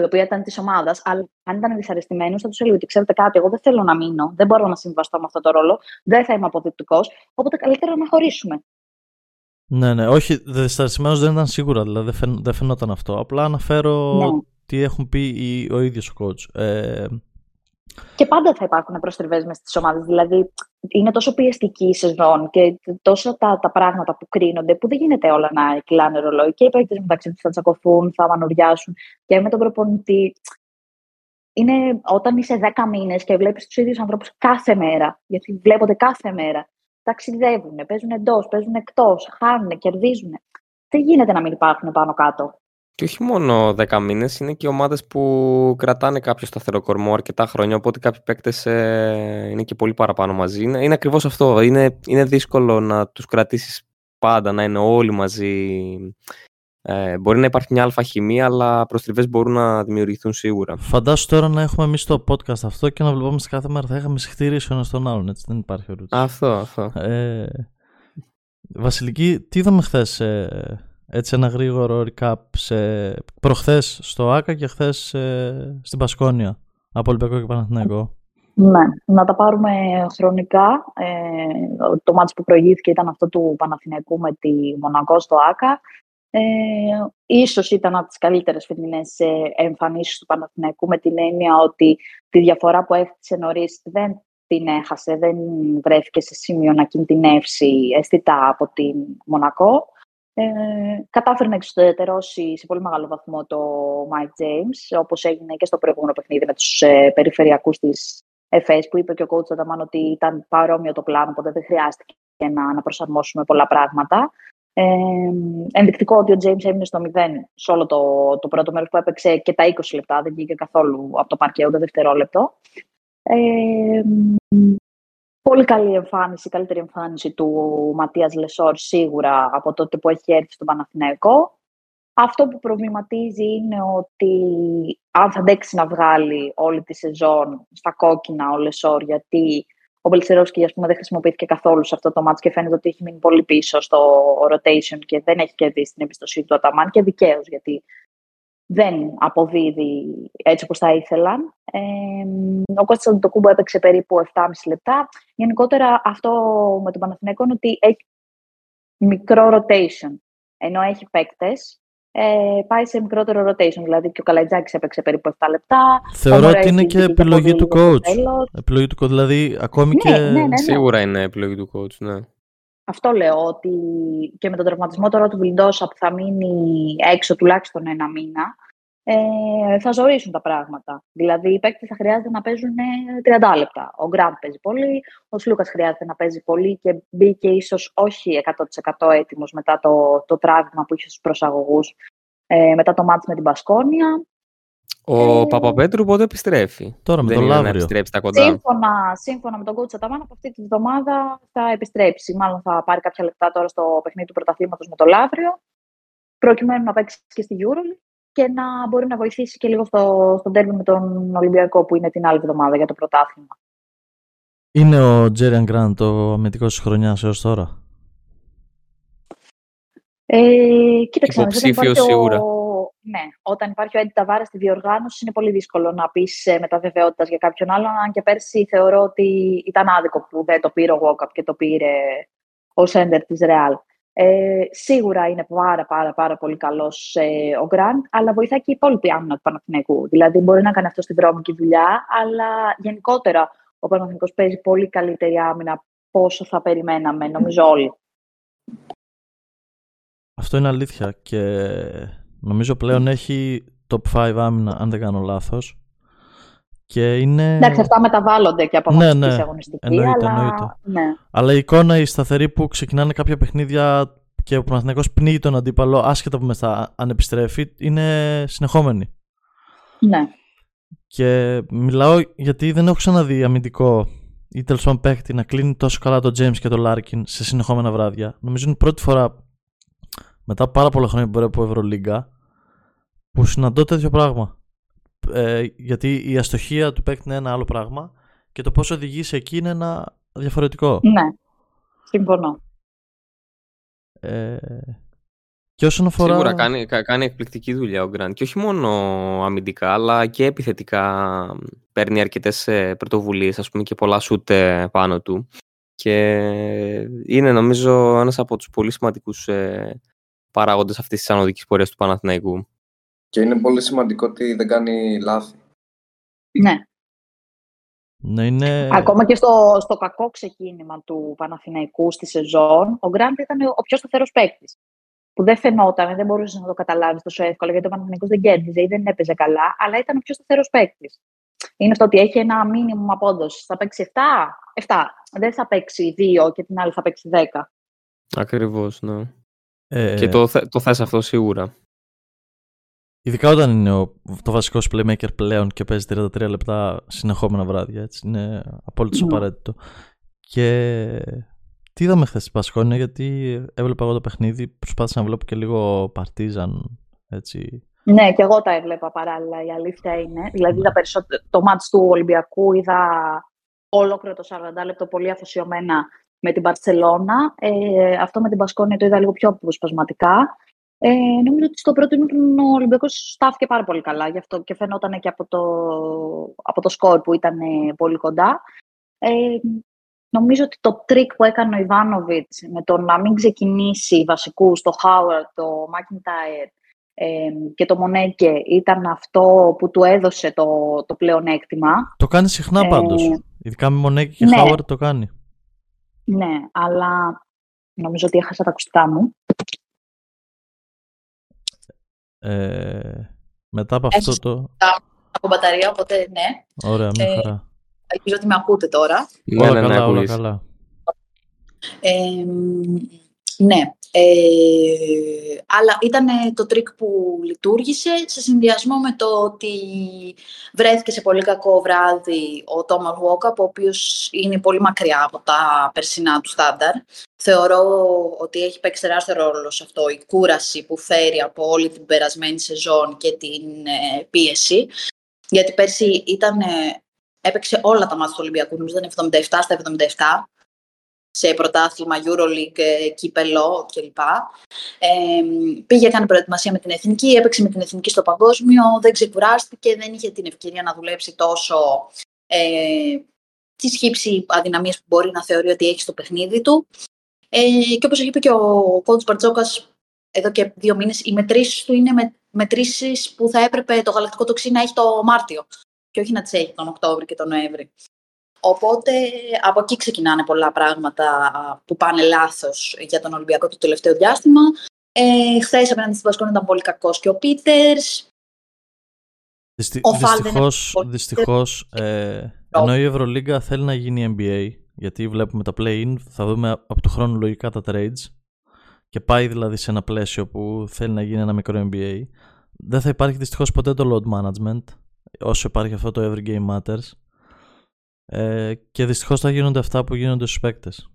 Η οποία ήταν της ομάδας. Αλλά αν ήταν δυσαρεστημένος, θα τους έλεγε ότι ξέρετε κάτι, εγώ δεν θέλω να μείνω. Δεν μπορώ να συμβαστώ με αυτό το ρόλο. Δεν θα είμαι αποδεικτικός. Οπότε καλύτερα να χωρίσουμε. Ναι, ναι. Όχι, δυσαρεστημένος δεν ήταν σίγουρα. Δηλαδή δεν, φαινόταν αυτό. Απλά αναφέρω ναι. τι έχουν πει ο ίδιος ο coach. Ε, και πάντα θα υπάρχουν προστριβές μες στις ομάδες. Δηλαδή, είναι τόσο πιεστική η σεζόν και τόσο τα, τα πράγματα που κρίνονται, που δεν γίνεται όλα να κυλάνε ρολόι. Και οι παίκτες μεταξύ τους θα τσακωθούν, θα μανουριάσουν και με τον προπονητή. Είναι όταν είσαι 10 μήνες και βλέπεις τους ίδιους ανθρώπους κάθε μέρα, γιατί βλέπονται κάθε μέρα. Ταξιδεύουν, παίζουν εντός, παίζουν εκτός, χάνουν, κερδίζουν. δεν γίνεται να μην υπάρχουν πάνω κάτω. Και όχι μόνο 10 μήνες, είναι και ομάδες που κρατάνε κάποιο σταθερό κορμό αρκετά χρόνια. Οπότε κάποιοι παίκτες ε, είναι και πολύ παραπάνω μαζί. Είναι, είναι ακριβώς αυτό. Είναι, είναι δύσκολο να τους κρατήσεις πάντα, να είναι όλοι μαζί. Ε, μπορεί να υπάρχει μια αλφα χημεία, αλλά προστριβές μπορούν να δημιουργηθούν σίγουρα. Φαντάσου τώρα να έχουμε εμείς το podcast αυτό και να βλεπόμαστε κάθε μέρα. Θα είχαμε συχτηρίσει ο ένας τον άλλον, έτσι. Δεν υπάρχει ερώτηση. Αυτό, αυτό. Ε, Βασιλική, τι είδαμε χθες ε, έτσι ένα γρήγορο recap σε... προχθές στο ΆΚΑ και χθες ε, στην Πασκόνια από Ολυμπιακό και Παναθηναϊκό. Ναι, να τα πάρουμε χρονικά. Ε, το μάτς που προηγήθηκε ήταν αυτό του Παναθηναϊκού με τη Μονακό στο ΆΚΑ. Ε, ίσως ήταν από τις καλύτερες φετινές ε, εμφανίσεις του Παναθηναϊκού με την έννοια ότι τη διαφορά που έφτιαξε νωρίς δεν την έχασε, δεν βρέθηκε σε σημείο να κινδυνεύσει αισθητά από την Μονακό. Ε, κατάφερε να εξωτερώσει σε πολύ μεγάλο βαθμό το Mike James, όπως έγινε και στο προηγούμενο παιχνίδι με τους ε, περιφερειακούς της ΕΦΕΣ, που είπε και ο coach Ανταμάν ότι ήταν παρόμοιο το πλάνο, οπότε δεν χρειάστηκε να, να προσαρμόσουμε πολλά πράγματα. Ε, ενδεικτικό ότι ο James έμεινε στο 0 σε όλο το, το πρώτο μέρος που έπαιξε και τα 20 λεπτά, δεν βγήκε καθόλου από το παρκέ ούτε δευτερόλεπτο. Ε, Πολύ καλή εμφάνιση, καλύτερη εμφάνιση του Ματίας Λεσόρ σίγουρα από τότε που έχει έρθει στον Παναθηναϊκό. Αυτό που προβληματίζει είναι ότι αν θα αντέξει να βγάλει όλη τη σεζόν στα κόκκινα ο Λεσόρ, γιατί ο Μπαλτσερόφσκι ας πούμε, δεν χρησιμοποιήθηκε καθόλου σε αυτό το ματς και φαίνεται ότι έχει μείνει πολύ πίσω στο rotation και δεν έχει κερδίσει την εμπιστοσύνη του Αταμάν και δικαίως γιατί δεν αποδίδει έτσι όπως θα ήθελαν. Ε, ο Κώστας Αντιτοκούμπο έπαιξε περίπου 7,5 λεπτά. Γενικότερα αυτό με τον Παναθηναϊκό είναι ότι έχει μικρό rotation. Ενώ έχει παίκτες, ε, πάει σε μικρότερο rotation. Δηλαδή και ο Καλαϊτζάκης έπαιξε περίπου 7 λεπτά. Θεωρώ ότι είναι και επιλογή του coach. Επιλογή του coach, δηλαδή ακόμη ναι, και... Ναι, ναι, ναι. Σίγουρα είναι επιλογή του coach, ναι. Αυτό λέω, ότι και με τον τραυματισμό τώρα του Βιλντόσα που θα μείνει έξω τουλάχιστον ένα μήνα, ε, θα ζωρίσουν τα πράγματα. Δηλαδή, οι παίκτες θα χρειάζεται να παίζουν 30 ε, λεπτά. Ο Γκραντ παίζει πολύ, ο Σλούκας χρειάζεται να παίζει πολύ και μπήκε ίσως όχι 100% έτοιμος μετά το, το τραύμα που είχε στους προσαγωγούς ε, μετά το μάτι με την Πασκόνια. Ο ε, Παπαπέτρου πότε επιστρέφει; Τώρα με Δεν τον είναι να Λαύριο. επιστρέψει τα κοντά. Σύμφωνα, σύμφωνα με τον coach Αταμάν, από αυτή τη βδομάδα θα επιστρέψει. Μάλλον θα πάρει κάποια λεπτά τώρα στο παιχνίδι του πρωταθλήματος με το Λαύριο, προκειμένου να παίξει και στη EuroLeague και να μπορεί να βοηθήσει και λίγο στο, στο τέρμι με τον Ολυμπιακό που είναι την άλλη εβδομάδα για το πρωτάθλημα. Είναι ο Τζέριαν Γκραντ ο αμυντικός της χρονιάς έως τώρα; Ε, κοίταξε, Υποψήφιος όταν υπάρχει σίγουρα. Ο... Ναι, όταν υπάρχει ο Έντι Ταβάρα στη διοργάνωση, είναι πολύ δύσκολο να πεις με τα βεβαιότητας για κάποιον άλλον. Αν και πέρσι θεωρώ ότι ήταν άδικο που δεν το πήρε ο Walkup και το πήρε ο Σέντερ της Ρεάλ. Ε, σίγουρα είναι πάρα, πάρα, πάρα πολύ καλός ε, ο Γκραντ, αλλά βοηθάει και η υπόλοιπη άμυνα του Παναθηναϊκού. Δηλαδή, μπορεί να κάνει αυτό στη βρώμικη δουλειά, αλλά γενικότερα ο Παναθηναϊκός παίζει πολύ καλύτερη άμυνα από όσο θα περιμέναμε, νομίζω όλοι. Αυτό είναι αλήθεια και νομίζω πλέον έχει top 5 άμυνα, αν δεν κάνω λάθος. Και είναι... Εντάξει, αυτά μεταβάλλονται και από Ναι, αγωνιστική ναι. σε αγωνιστική, Εννοείται, αλλά... εννοείται. Ναι. Αλλά η εικόνα η σταθερή που ξεκινάνε κάποια παιχνίδια και ο Παναθηναϊκός πνίγει τον αντίπαλο άσχετα που μετά αν επιστρέφει είναι συνεχόμενη. ναι. Και μιλάω γιατί δεν έχω ξαναδεί αμυντικό ή τέλος πάντων παίκτη να κλείνει τόσο καλά τον James και τον Larkin σε συνεχόμενα βράδια. Νομίζω είναι η πρώτη φορά μετά πάρα πολλά χρόνια που μπορώ από Ευρωλίγκα που συναντώ τέτοιο πράγμα. Ε, γιατί η αστοχία του παίκτη είναι ένα άλλο πράγμα και το πώς οδηγείς σε εκεί είναι ένα διαφορετικό. ναι, συμφωνώ. Ε, και όσον αφορά... Σίγουρα κάνει, κα- κάνει εκπληκτική δουλειά ο Γκραντ. Και όχι μόνο αμυντικά, αλλά και επιθετικά παίρνει αρκετές πρωτοβουλίες, ας πούμε, και πολλά σουτ ε, πάνω του. Και είναι νομίζω ένας από τους πολύ σημαντικούς ε, παράγοντες αυτής της ανωδικής πορείας του Παναθηναϊκού. Και είναι πολύ σημαντικό ότι δεν κάνει λάθη. Ναι. Ναι, είναι... Ακόμα και στο, στο κακό ξεκίνημα του Παναθηναϊκού στη σεζόν, ο Γκραντ ήταν ο πιο σταθερός παίκτης. Που δεν φαινόταν, δεν μπορούσες να το καταλάβεις τόσο εύκολα, γιατί ο Παναθηναϊκός δεν κέρδιζε ή δεν έπαιζε καλά, αλλά ήταν ο πιο σταθερός παίκτης. Είναι αυτό ότι έχει ένα μήνυμο απόδοσης. Θα παίξει 7, 7. Δεν θα παίξει 2 και την άλλη θα παίξει 10. Ακριβώς, ναι. Ε, Και το, θε- το θες αυτό σίγουρα. Ειδικά όταν είναι ο, το βασικό σου playmaker πλέον και παίζει 33 λεπτά συνεχόμενα βράδια. Έτσι, είναι απόλυτος Ναι. απαραίτητο. Και τι είδαμε χθες στην Πασχόνια, γιατί έβλεπα εγώ το παιχνίδι, προσπάθησα να βλέπω και λίγο Παρτίζαν. Έτσι. Ναι, και εγώ τα έβλεπα παράλληλα, η αλήθεια είναι. Δηλαδή, είδα περισσότερο, το μάτς του Ολυμπιακού είδα ολόκληρο το 40 λεπτό πολύ αφοσιωμένα με την Μπαρτσελώνα. Ε, αυτό με την Μπασκόνια το είδα λίγο πιο αποσπασματικά. Ε, νομίζω ότι στο πρώτο ημίχρονο ο Ολυμπιακός στάθηκε πάρα πολύ καλά γι' αυτό και φαινόταν και από το, από το σκορ που ήταν ε, πολύ κοντά. Ε, νομίζω ότι το τρικ που έκανε ο Ιβάνοβιτς με το να μην ξεκινήσει βασικούς, το Χάουαρντ, το Μακιντάιρ ε, και το Μονέκε ήταν αυτό που του έδωσε το, το πλεονέκτημα. Το κάνει συχνά Ε, πάντως. Ειδικά με Μονέκε και ναι. Χάουαρντ το κάνει. Ναι, αλλά νομίζω ότι έχασα τα ακουστικά μου. Ε, μετά από αυτό Έχεις- το. από μπαταρία, οπότε ναι. Ωραία, μια Ε, χαρά. Ελπίζω ότι με ακούτε τώρα. Ναι, όλα ναι, ναι, καλά, όλα ακούγεις. καλά. Ε, ναι. Ε, αλλά ήταν το τρικ που λειτούργησε σε συνδυασμό με το ότι βρέθηκε σε πολύ κακό βράδυ ο Τόμαν Βόκαπ, ο οποίος είναι πολύ μακριά από τα περσινά του στάνταρ. Θεωρώ ότι έχει παίξει τεράστιο ρόλο σε αυτό η κούραση που φέρει από όλη την περασμένη σεζόν και την ε, πίεση. Γιατί πέρσι ήταν, ε, έπαιξε όλα τα μάτια του Ολυμπιακού, νομίζω ήταν 77 στα 77 σε πρωτάθλημα, Euroleague, ε, κύπελο κλπ. Ε, πήγε, έκανε προετοιμασία με την εθνική, έπαιξε με την εθνική στο παγκόσμιο, δεν ξεκουράστηκε, δεν είχε την ευκαιρία να δουλέψει τόσο ε, τις χύψη αδυναμίες που μπορεί να θεωρεί ότι έχει στο παιχνίδι του. Ε, και όπως είπε και ο coach Μπαρτζόκας εδώ και δύο μήνες, οι μετρήσεις του είναι με, μετρήσεις που θα έπρεπε το γαλακτικό τοξί να έχει το Μάρτιο και όχι να τις έχει τον Οκτώβρη και τον Νοέμβρη. Οπότε από εκεί ξεκινάνε πολλά πράγματα που πάνε λάθος για τον Ολυμπιακό το τελευταίο διάστημα. Ε, Χθες απέναντι στην Πασκόνη ήταν πολύ κακός και ο Πίτερς. Δυστι... Ο Φαλ δεν Δυστυχώς, είναι πολύ- δυστυχώς ε, ενώ η Ευρωλίγκα θέλει να γίνει NBA, γιατί βλέπουμε τα play-in, θα δούμε από του χρόνου λογικά τα trades και πάει δηλαδή σε ένα πλαίσιο που θέλει να γίνει ένα μικρό NBA, δεν θα υπάρχει δυστυχώς ποτέ το load management, όσο υπάρχει αυτό το every game matters ε, και δυστυχώς θα γίνονται αυτά που γίνονται στους παίκτες.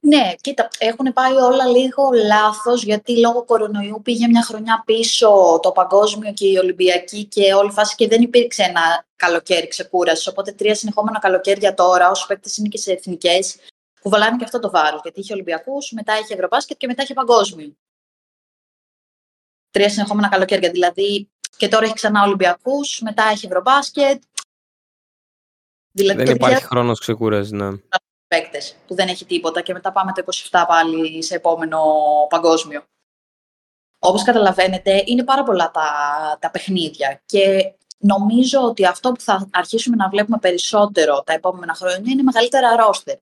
Ναι, κοίτα, έχουν πάει όλα λίγο λάθος γιατί λόγω κορονοϊού πήγε μια χρονιά πίσω το παγκόσμιο και η Ολυμπιακή και όλη η φάση και δεν υπήρξε ένα καλοκαίρι ξεκούραση. Οπότε τρία συνεχόμενα καλοκαίρια τώρα, όσοι παίκτες είναι και σε εθνικές, κουβαλάνε και αυτό το βάρος. Γιατί είχε Ολυμπιακούς, μετά είχε Ευρωμπάσκετ και μετά είχε Παγκόσμιο. Τρία συνεχόμενα καλοκαίρια. Δηλαδή και τώρα έχει ξανά Ολυμπιακούς, μετά έχει Ευρωμπάσκετ. Δηλαδή Δεν το υπάρχει χρόνος ξεκούρασης, ναι. παίκτες που δεν έχει τίποτα και μετά πάμε το 27 πάλι σε επόμενο παγκόσμιο. Όπως καταλαβαίνετε, είναι πάρα πολλά τα, τα παιχνίδια και νομίζω ότι αυτό που θα αρχίσουμε να βλέπουμε περισσότερο τα επόμενα χρόνια είναι μεγαλύτερα ρόστερ.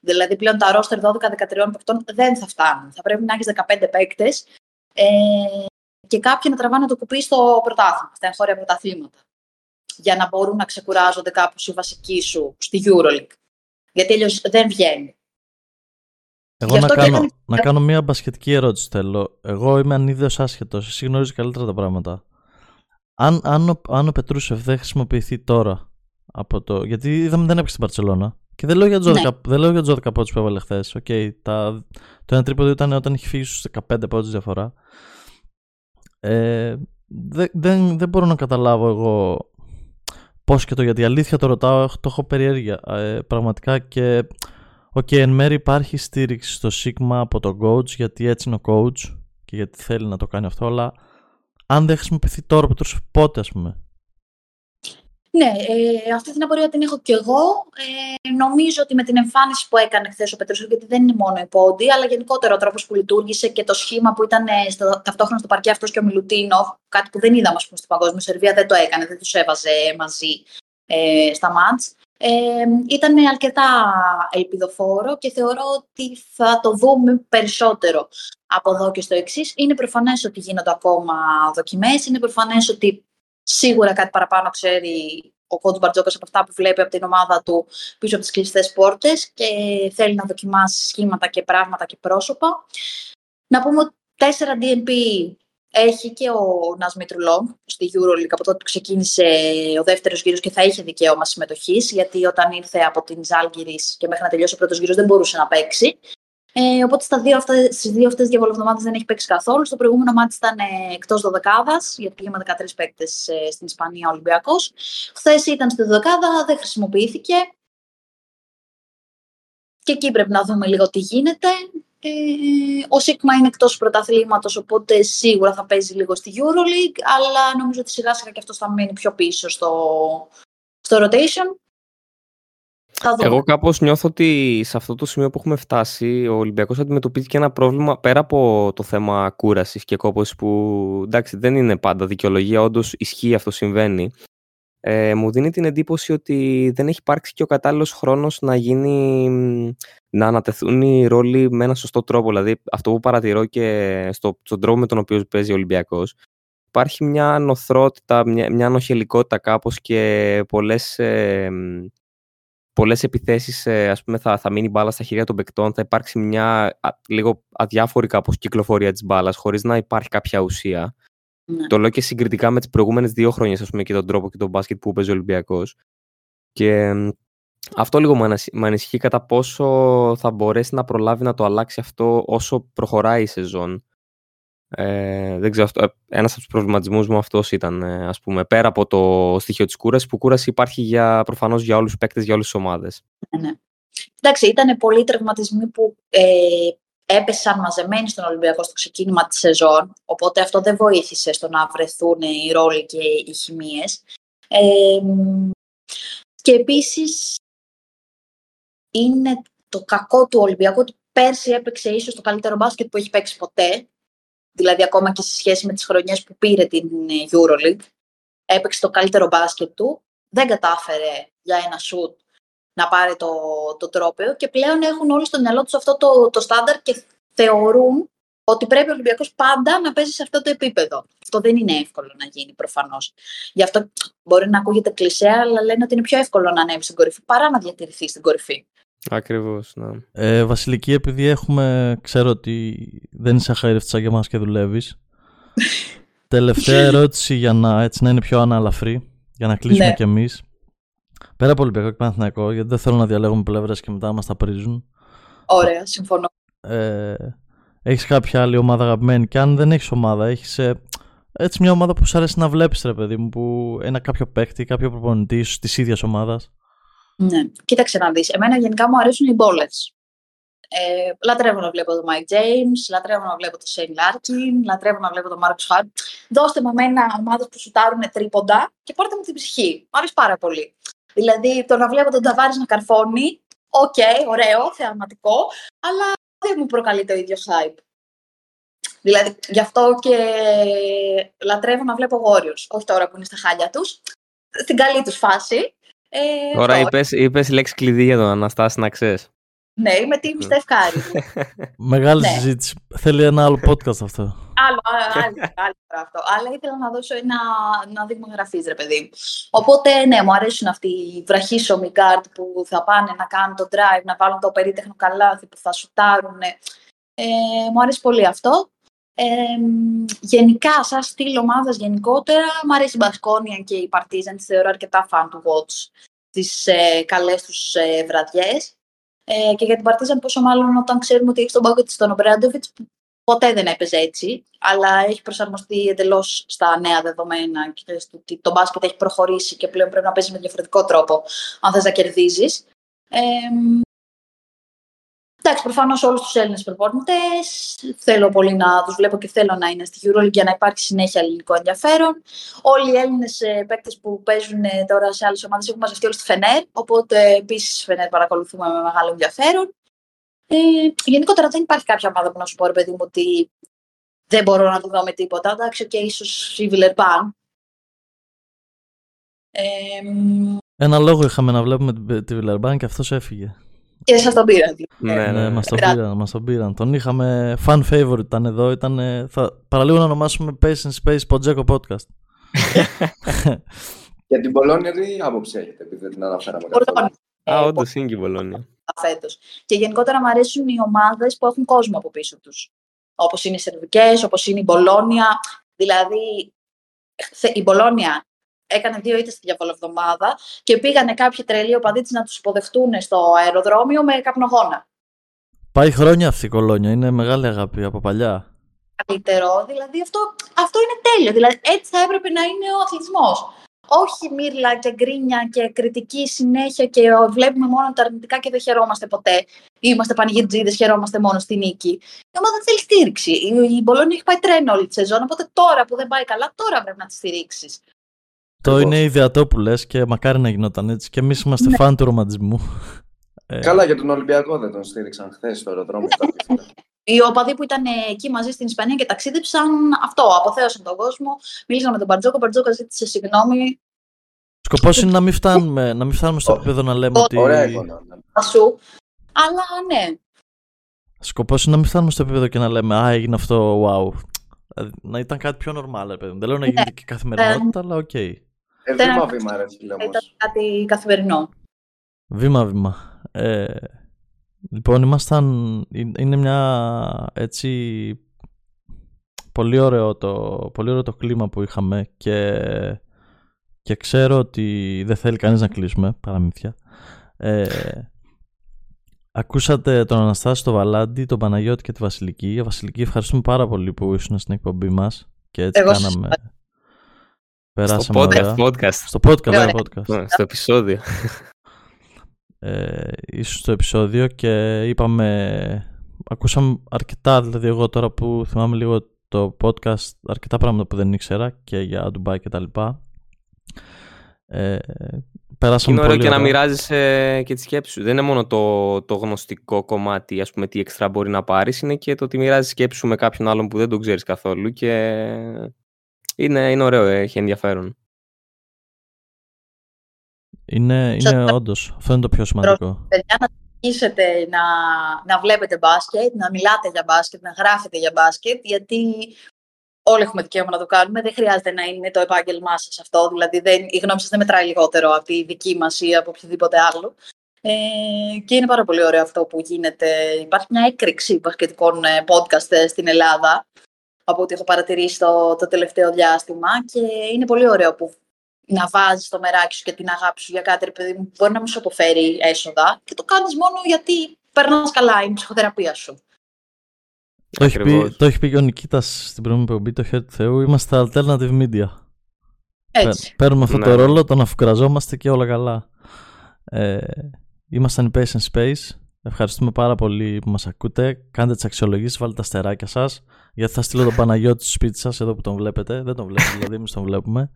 Δηλαδή πλέον τα ρόστερ 12-13 παικτών δεν θα φτάνουν. Θα πρέπει να έχεις 15 παίκτες ε, και κάποιοι να τραβάνε το κουπί στο πρωτάθλημα, στα εγχώρια πρωταθλήματα. Για να μπορούν να ξεκουράζονται κάπως οι βασικοί σου στη EuroLeague γιατί αλλιώς δεν βγαίνει. Εγώ Γι' να αυτό και κάνω, έκανε- να κάνω μια μπασχετική ερώτηση θέλω. Εγώ είμαι ανίδεος άσχετος, εσύ γνωρίζεις καλύτερα τα πράγματα. Αν, αν, ο, αν ο Πετρούσεφ δεν χρησιμοποιηθεί τώρα, από το, γιατί είδαμε δεν έπαιξε στην Παρσελώνα, και δεν λέω για τους 12, Ναι. δεν λέω για τους 12 πόντους που έβαλε χθες. Okay, τα, το ένα τρίποντο ήταν όταν είχε φύγει στους 15 πόντους διαφορά. Ε, δεν, δεν, δεν μπορώ να καταλάβω εγώ πώς και το γιατί. Αλήθεια το ρωτάω, το έχω περιέργεια. Ε, πραγματικά και Οκ, εν μέρει υπάρχει στήριξη στο Σίγμα από τον coach γιατί έτσι είναι ο coach και γιατί θέλει να το κάνει αυτό, αλλά αν δεν χρησιμοποιηθεί τώρα πότε, τρως πότε ας πούμε. Ναι, ε, αυτή την απορία την έχω κι εγώ. Ε, νομίζω ότι με την εμφάνιση που έκανε χθες ο Πετρούσο, γιατί δεν είναι μόνο η πόντι, αλλά γενικότερα ο τρόπος που λειτουργήσε και το σχήμα που ήταν ε, στο, ταυτόχρονα στο παρκέ αυτός και ο Μιλουτίνοφ, κάτι που δεν είδαμε ας πούμε, στην Παγκόσμια Σερβία, δεν το έκανε, δεν τους έβαζε μαζί ε, στα μάτς. Ε, ήταν αρκετά ελπιδοφόρο και θεωρώ ότι θα το δούμε περισσότερο από εδώ και στο εξής. Είναι προφανές ότι γίνονται ακόμα δοκιμές, είναι προφανές ότι σίγουρα κάτι παραπάνω ξέρει ο coach Μπαρτζόκας από αυτά που βλέπει από την ομάδα του πίσω από τις κλειστές πόρτες και θέλει να δοκιμάσει σχήματα και πράγματα και πρόσωπα. Να πούμε ότι 4 DNP έχει και ο Νας Μητρουλόγκ στη EuroLeague από τότε που ξεκίνησε ο δεύτερος γύρος και θα είχε δικαίωμα συμμετοχής γιατί όταν ήρθε από την Ζάλγκυρης και μέχρι να τελειώσει ο πρώτος γύρος δεν μπορούσε να παίξει. Ε, οπότε στα δύο αυτά, στις δύο αυτές διαβολοβδομάδες δεν έχει παίξει καθόλου. Στο προηγούμενο μάτι ήταν ε, εκτός δωδεκάδας, γιατί πήγε με 13 παίκτες ε, στην Ισπανία ο Ολυμπιακός. Χθες ήταν στη δωδεκάδα, δεν χρησιμοποιήθηκε. Και εκεί πρέπει να δούμε λίγο τι γίνεται. Ε, ο Σίγμα είναι εκτός πρωταθλήματος, οπότε σίγουρα θα παίζει λίγο στη EuroLeague, αλλά νομίζω ότι σιγά σιγά και αυτός θα μείνει πιο πίσω στο, στο rotation. Θα δούμε. Εγώ κάπως νιώθω ότι σε αυτό το σημείο που έχουμε φτάσει, ο Ολυμπιακός αντιμετωπίζει και ένα πρόβλημα πέρα από το θέμα κούρασης και κόπωσης που εντάξει δεν είναι πάντα δικαιολογία, όντως ισχύει αυτό συμβαίνει. Ε, μου δίνει την εντύπωση ότι δεν έχει υπάρξει και ο κατάλληλος χρόνος να γίνει να ανατεθούν οι ρόλοι με έναν σωστό τρόπο. Δηλαδή, αυτό που παρατηρώ και στο, στον τρόπο με τον οποίο παίζει ο Ολυμπιακός, υπάρχει μια νοθρότητα, μια, μια ανοχελικότητα κάπως και πολλές, ε, πολλές επιθέσεις, ε, ας πούμε, θα, θα μείνει μπάλα στα χέρια των παικτών, θα υπάρξει μια α, λίγο αδιάφορη κάπως κυκλοφορία της μπάλας, χωρίς να υπάρχει κάποια ουσία. Ναι. Το λέω και συγκριτικά με τις προηγούμενες δύο χρόνια, ας πούμε, και τον τρόπο και τον μπάσκετ που παίζει ο Ολυμπιακός. Και μ, αυτό λίγο με ανασ- με ανησυχεί κατά πόσο θα μπορέσει να προλάβει να το αλλάξει αυτό όσο προχωράει η σεζόν. Ε, δεν ξέρω, αυτό, ε, ένας από τους προβληματισμούς μου αυτός ήταν, ε, ας πούμε, πέρα από το στοιχείο της κούρασης, που κούραση υπάρχει για, προφανώς για όλους τους παίκτες, για όλες τις ομάδες. Ναι, ναι. Εντάξει, ήταν πολλοί τραυματισμοί που ε, έπεσαν μαζεμένοι στον Ολυμπιακό στο ξεκίνημα της σεζόν, οπότε αυτό δεν βοήθησε στο να βρεθούν οι ρόλοι και οι χημίες. Ε, και επίσης είναι το κακό του Ολυμπιακού ότι πέρσι έπαιξε ίσως το καλύτερο μπάσκετ που έχει παίξει ποτέ, δηλαδή ακόμα και σε σχέση με τις χρονιές που πήρε την ε, EuroLeague, έπαιξε το καλύτερο μπάσκετ του, δεν κατάφερε για ένα σουτ να πάρει το, το τρόπαιο και πλέον έχουν όλοι στο μυαλό τους αυτό το, το στάνταρ και θεωρούν ότι πρέπει ο Ολυμπιακός πάντα να παίζει σε αυτό το επίπεδο. Αυτό δεν είναι εύκολο να γίνει προφανώς. Γι' αυτό μπορεί να ακούγεται κλισέ, αλλά λένε ότι είναι πιο εύκολο να ανέβει στην κορυφή παρά να διατηρηθεί στην κορυφή. Ακριβώς, ναι. Ε, Βασιλική, επειδή έχουμε, ξέρω ότι δεν είσαι αχαήρευτη σαν και εμάς και δουλεύεις. Τελευταία ερώτηση για να, έτσι, να είναι πιο αναλαφρύ, για να κλείσουμε Ναι. κι εμείς. Πέρα από Ολυμπιακό και Παναθηναϊκό, γιατί δεν θέλω να διαλέγουμε πλευρές και μετά μας τα πρίζουν. Ωραία, συμφωνώ. Ε, έχεις κάποια άλλη ομάδα αγαπημένη; Και αν δεν έχεις ομάδα, έχεις ε, έτσι μια ομάδα που σου αρέσει να βλέπεις ρε παιδί μου, που ένα κάποιο παίκτη, κάποιο προπονητή ίσως της ίδιας ομάδας. Ναι, κοίταξε να δεις. Εμένα γενικά μου αρέσουν οι bowlers. Ε, λατρεύω να βλέπω τον Mike James, λατρεύω να βλέπω τον Shane Larkin, λατρεύω να βλέπω τον Marcus Hart. Δώστε μου εμένα ομάδες που σουτάρουν τρίποντα και πάρτε μου την ψυχή. Μ' αρέσει πάρα πολύ. Δηλαδή το να βλέπω τον Ταβάρης να καρφώνει, οκ, ωραίο, θεαματικό, αλλά δεν μου προκαλεί το ίδιο hype. Δηλαδή, γι' αυτό και λατρεύω να βλέπω Warriors. Όχι τώρα που είναι στα χάλια τους, στην καλή τους φάση. Ε, Τώρα αυτό. είπες, είπες λέξη κλειδί για τον Αναστάση να ξέρεις. Ναι, είμαι team Steph Curry. Μεγάλη Ναι. συζήτηση. Θέλει ένα άλλο podcast αυτό. άλλο, άλλο, άλλο, άλλο τώρα αυτό. Αλλά ήθελα να δώσω ένα, ένα δείγμα γραφής, ρε παιδί. μου. Οπότε, ναι, μου αρέσουν αυτοί οι βραχίσωμοι guard που θα πάνε να κάνουν το drive, να βάλουν το περίτεχνο καλάθι που θα σουτάρουν. Ε, μου αρέσει πολύ αυτό. Ε, γενικά, σαν στυλ ομάδας γενικότερα, μου αρέσει η Μπασκόνια και η Partizan, τις θεωρώ αρκετά fan του watch τις ε, καλές τους ε, βραδιές. Ε, και για την Partizan πόσο μάλλον όταν ξέρουμε ότι έχει τον πάγκο της τον Ομπράντοβιτς, που ποτέ δεν έπαιζε έτσι, αλλά έχει προσαρμοστεί εντελώς στα νέα δεδομένα και στο ότι το μπάσκετ έχει προχωρήσει και πλέον πρέπει να παίζει με διαφορετικό τρόπο αν θες να κερδίζεις. Ε, εντάξει, προφανώς όλους τους Έλληνες προπονητές θέλω πολύ να τους βλέπω και θέλω να είναι στη EuroLeague για να υπάρχει συνέχεια ελληνικό ενδιαφέρον. Όλοι οι Έλληνες παίκτες που παίζουν ε, τώρα σε άλλες ομάδες έχουν μαζευτεί όλοι στη Φενέρ. Οπότε επίσης Φενέρ παρακολουθούμε με μεγάλο ενδιαφέρον. Ε, γενικότερα δεν υπάρχει κάποια ομάδα που να σου πω, ρε παιδί μου, ότι δεν μπορώ να του δω με τίποτα. Εντάξει, και ίσως η Βιλερμπάν. Ε, Ένα λόγο είχαμε να βλέπουμε τη- τη Βιλερμπάν και αυτός έφυγε. Και σας τον πήρα. Ναι, Ναι, ναι. μας τον Κράτη. πήραν, μας τον πήραν. Τον είχαμε fan favorite, ήταν εδώ, ήταν, ε, θα παραλίγο να ονομάσουμε Pace and Space Pojeko Podcast. Για την Πολώνια τι άποψη έχετε, επειδή δεν την αναφέραμε καθόλου. Πολώνια. Α, Ε, όντως είναι και η Πολώνια. φέτος. Και γενικότερα μου αρέσουν οι ομάδες που έχουν κόσμο από πίσω τους. Όπως είναι οι Σερβικές, όπως είναι η Μπολόνια. Δηλαδή, χθε- η Μπολόνια έκανε δύο ήττες τη διαβολοβδομάδα και πήγανε κάποιοι τρελοί οπαδοί της να τους υποδεχτούν στο αεροδρόμιο με καπνογόνα. Πάει χρόνια αυτή η κολόνια. Είναι μεγάλη αγάπη από παλιά. Καλύτερο, δηλαδή αυτό, αυτό είναι τέλειο. Δηλαδή, έτσι θα έπρεπε να είναι ο αθλητισμός. Όχι μύρλα και γκρίνια και κριτική συνέχεια και βλέπουμε μόνο τα αρνητικά και δεν χαιρόμαστε ποτέ. Είμαστε πανηγυρτζίδες, χαιρόμαστε μόνο στη νίκη. Η ομάδα θέλει στήριξη. Η, η Μπολόνια έχει πάει τρένο όλη τη σεζόν, οπότε τώρα που δεν πάει καλά, τώρα πρέπει να τη στηρίξεις. Το Ακριβώς. είναι ιδεατό που λες και μακάρι να γινόταν έτσι. Και εμείς είμαστε Ναι. φαν του ρομαντισμού. Ε, Καλά, για τον Ολυμπιακό δεν τον στήριξαν χθες στο αεροδρόμιο. τα πίστευα. Οι οπαδοί που ήταν εκεί μαζί στην Ισπανία και ταξίδεψαν αυτό, αποθέωσαν τον κόσμο. Μίλησαν με τον Μπαρτζώκα, ο Μπαρτζώκας ζήτησε συγγνώμη. Σκοπός είναι να μην φτάνουμε, να μην φτάνουμε στο επίπεδο να λέμε Ω, ότι. Ωραία εικόνα. ναι. σου. Αλλά ναι, Σκοπός είναι να μην φτάνουμε στο επίπεδο και να λέμε Α, έγινε αυτό, wow. Δηλαδή, να ήταν κάτι πιο normal, ρε παιδί μου. Δεν λέω να Ναι. γίνεται και καθημερινότητα, αλλά οκ. Ε, Δεν- βήμα-βήμα, ρε φίλε όμως. ήταν κάτι καθημερινό. Βήμα-βήμα. Ε, λοιπόν, ήμασταν. είναι- Είναι μια έτσι. Πολύ ωραίο, το, πολύ ωραίο το κλίμα που είχαμε και, και ξέρω ότι δεν θέλει κανείς να κλείσουμε, παραμύθια. Ε, ακούσατε τον Αναστάση, τον Βαλάντη, τον Παναγιώτη και τη Βασιλική. Η Βασιλική, ευχαριστούμε πάρα πολύ που ήσουν στην εκπομπή μας και έτσι Εγώ σας κάναμε. ευχαριστώ. Περάσαμε Στο ωραία. podcast. podcast. Στο podcast, Ωραία. ωραία podcast. Ναι, Στο επεισόδιο. ε, ίσως στο επεισόδιο και είπαμε ακούσαμε αρκετά δηλαδή εγώ τώρα που θυμάμαι λίγο το podcast αρκετά πράγματα που δεν ήξερα και για Dubai και τα λοιπά ε, περάσαμε Είναι ωραίο πολύ και να ωραία. μοιράζεσαι και τη σκέψη σου. Δεν είναι μόνο το, το γνωστικό κομμάτι, ας πούμε, τι έξτρα μπορεί να πάρεις, είναι και το ότι μοιράζεις σκέψη σου με κάποιον άλλον που δεν τον ξέρεις καθόλου και είναι, είναι ωραίο, ε, έχει ενδιαφέρον. είναι, είναι όντως αυτό είναι το πιο σημαντικό παιδιά να αρχίσετε να, να βλέπετε μπάσκετ, να μιλάτε για μπάσκετ, να γράφετε για μπάσκετ, γιατί όλοι έχουμε δικαίωμα να το κάνουμε. Δεν χρειάζεται να είναι το επάγγελμά σας αυτό. Δηλαδή, δεν, η γνώμη σας δεν μετράει λιγότερο από τη δική μας ή από οποιοδήποτε άλλο. Ε, και είναι πάρα πολύ ωραίο αυτό που γίνεται. Υπάρχει μια έκρηξη μπασκετικών ε, podcast ε, στην Ελλάδα, από ό,τι έχω παρατηρήσει το, το τελευταίο διάστημα. Και είναι πολύ ωραίο που να βάζεις το μεράκι σου και την αγάπη σου για κάτι, ρε παιδί μου, που μπορεί να μην σου αποφέρει έσοδα και το κάνεις μόνο γιατί περνάς καλά, είναι η ψυχοθεραπεία σου. το έχει, πει, Ακριβώς. το έχει πει και ο Νικήτας στην προηγούμενη εκπομπή το χέρι του Θεού είμαστε alternative media Έτσι. Παι- Παίρνουμε αυτό Ναι, το ναι. ρόλο, τον αφουγκραζόμαστε και όλα καλά. Ε, ήμασταν οι Pace and Space. Ευχαριστούμε πάρα πολύ που μας ακούτε. Κάντε τις αξιολογήσεις, βάλτε τα αστεράκια σας. Γιατί θα στείλω τον Παναγιώτη στο σπίτι σας, εδώ που τον βλέπετε. Δεν τον βλέπετε, δηλαδή εμείς τον βλέπουμε.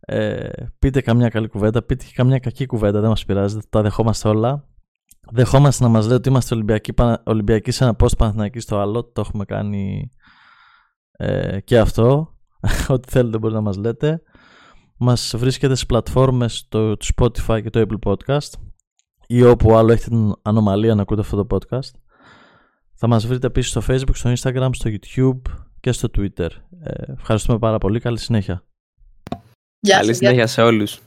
Ε, πείτε καμιά καλή κουβέντα, πείτε και καμιά κακή κουβέντα, δεν μας πειράζει, τα δεχόμαστε όλα. Δεχόμαστε να μας λέτε ότι είμαστε Ολυμπιακοί, Πανα- Ολυμπιακοί σε ένα post Παναθηναϊκοί στο άλλο, το έχουμε κάνει ε, και αυτό. Ό,τι θέλετε μπορείτε να μας λέτε. Μας βρίσκεται στις πλατφόρμες το, του Spotify και το Apple Podcast ή όπου άλλο έχετε την ανομαλία να ακούτε αυτό το podcast. Θα μας βρείτε επίσης στο Facebook, στο Instagram, στο YouTube και στο Twitter. Ε, ευχαριστούμε πάρα πολύ. Καλή συνέχεια. Γεια Καλή σας, γεια συνέχεια σε όλους.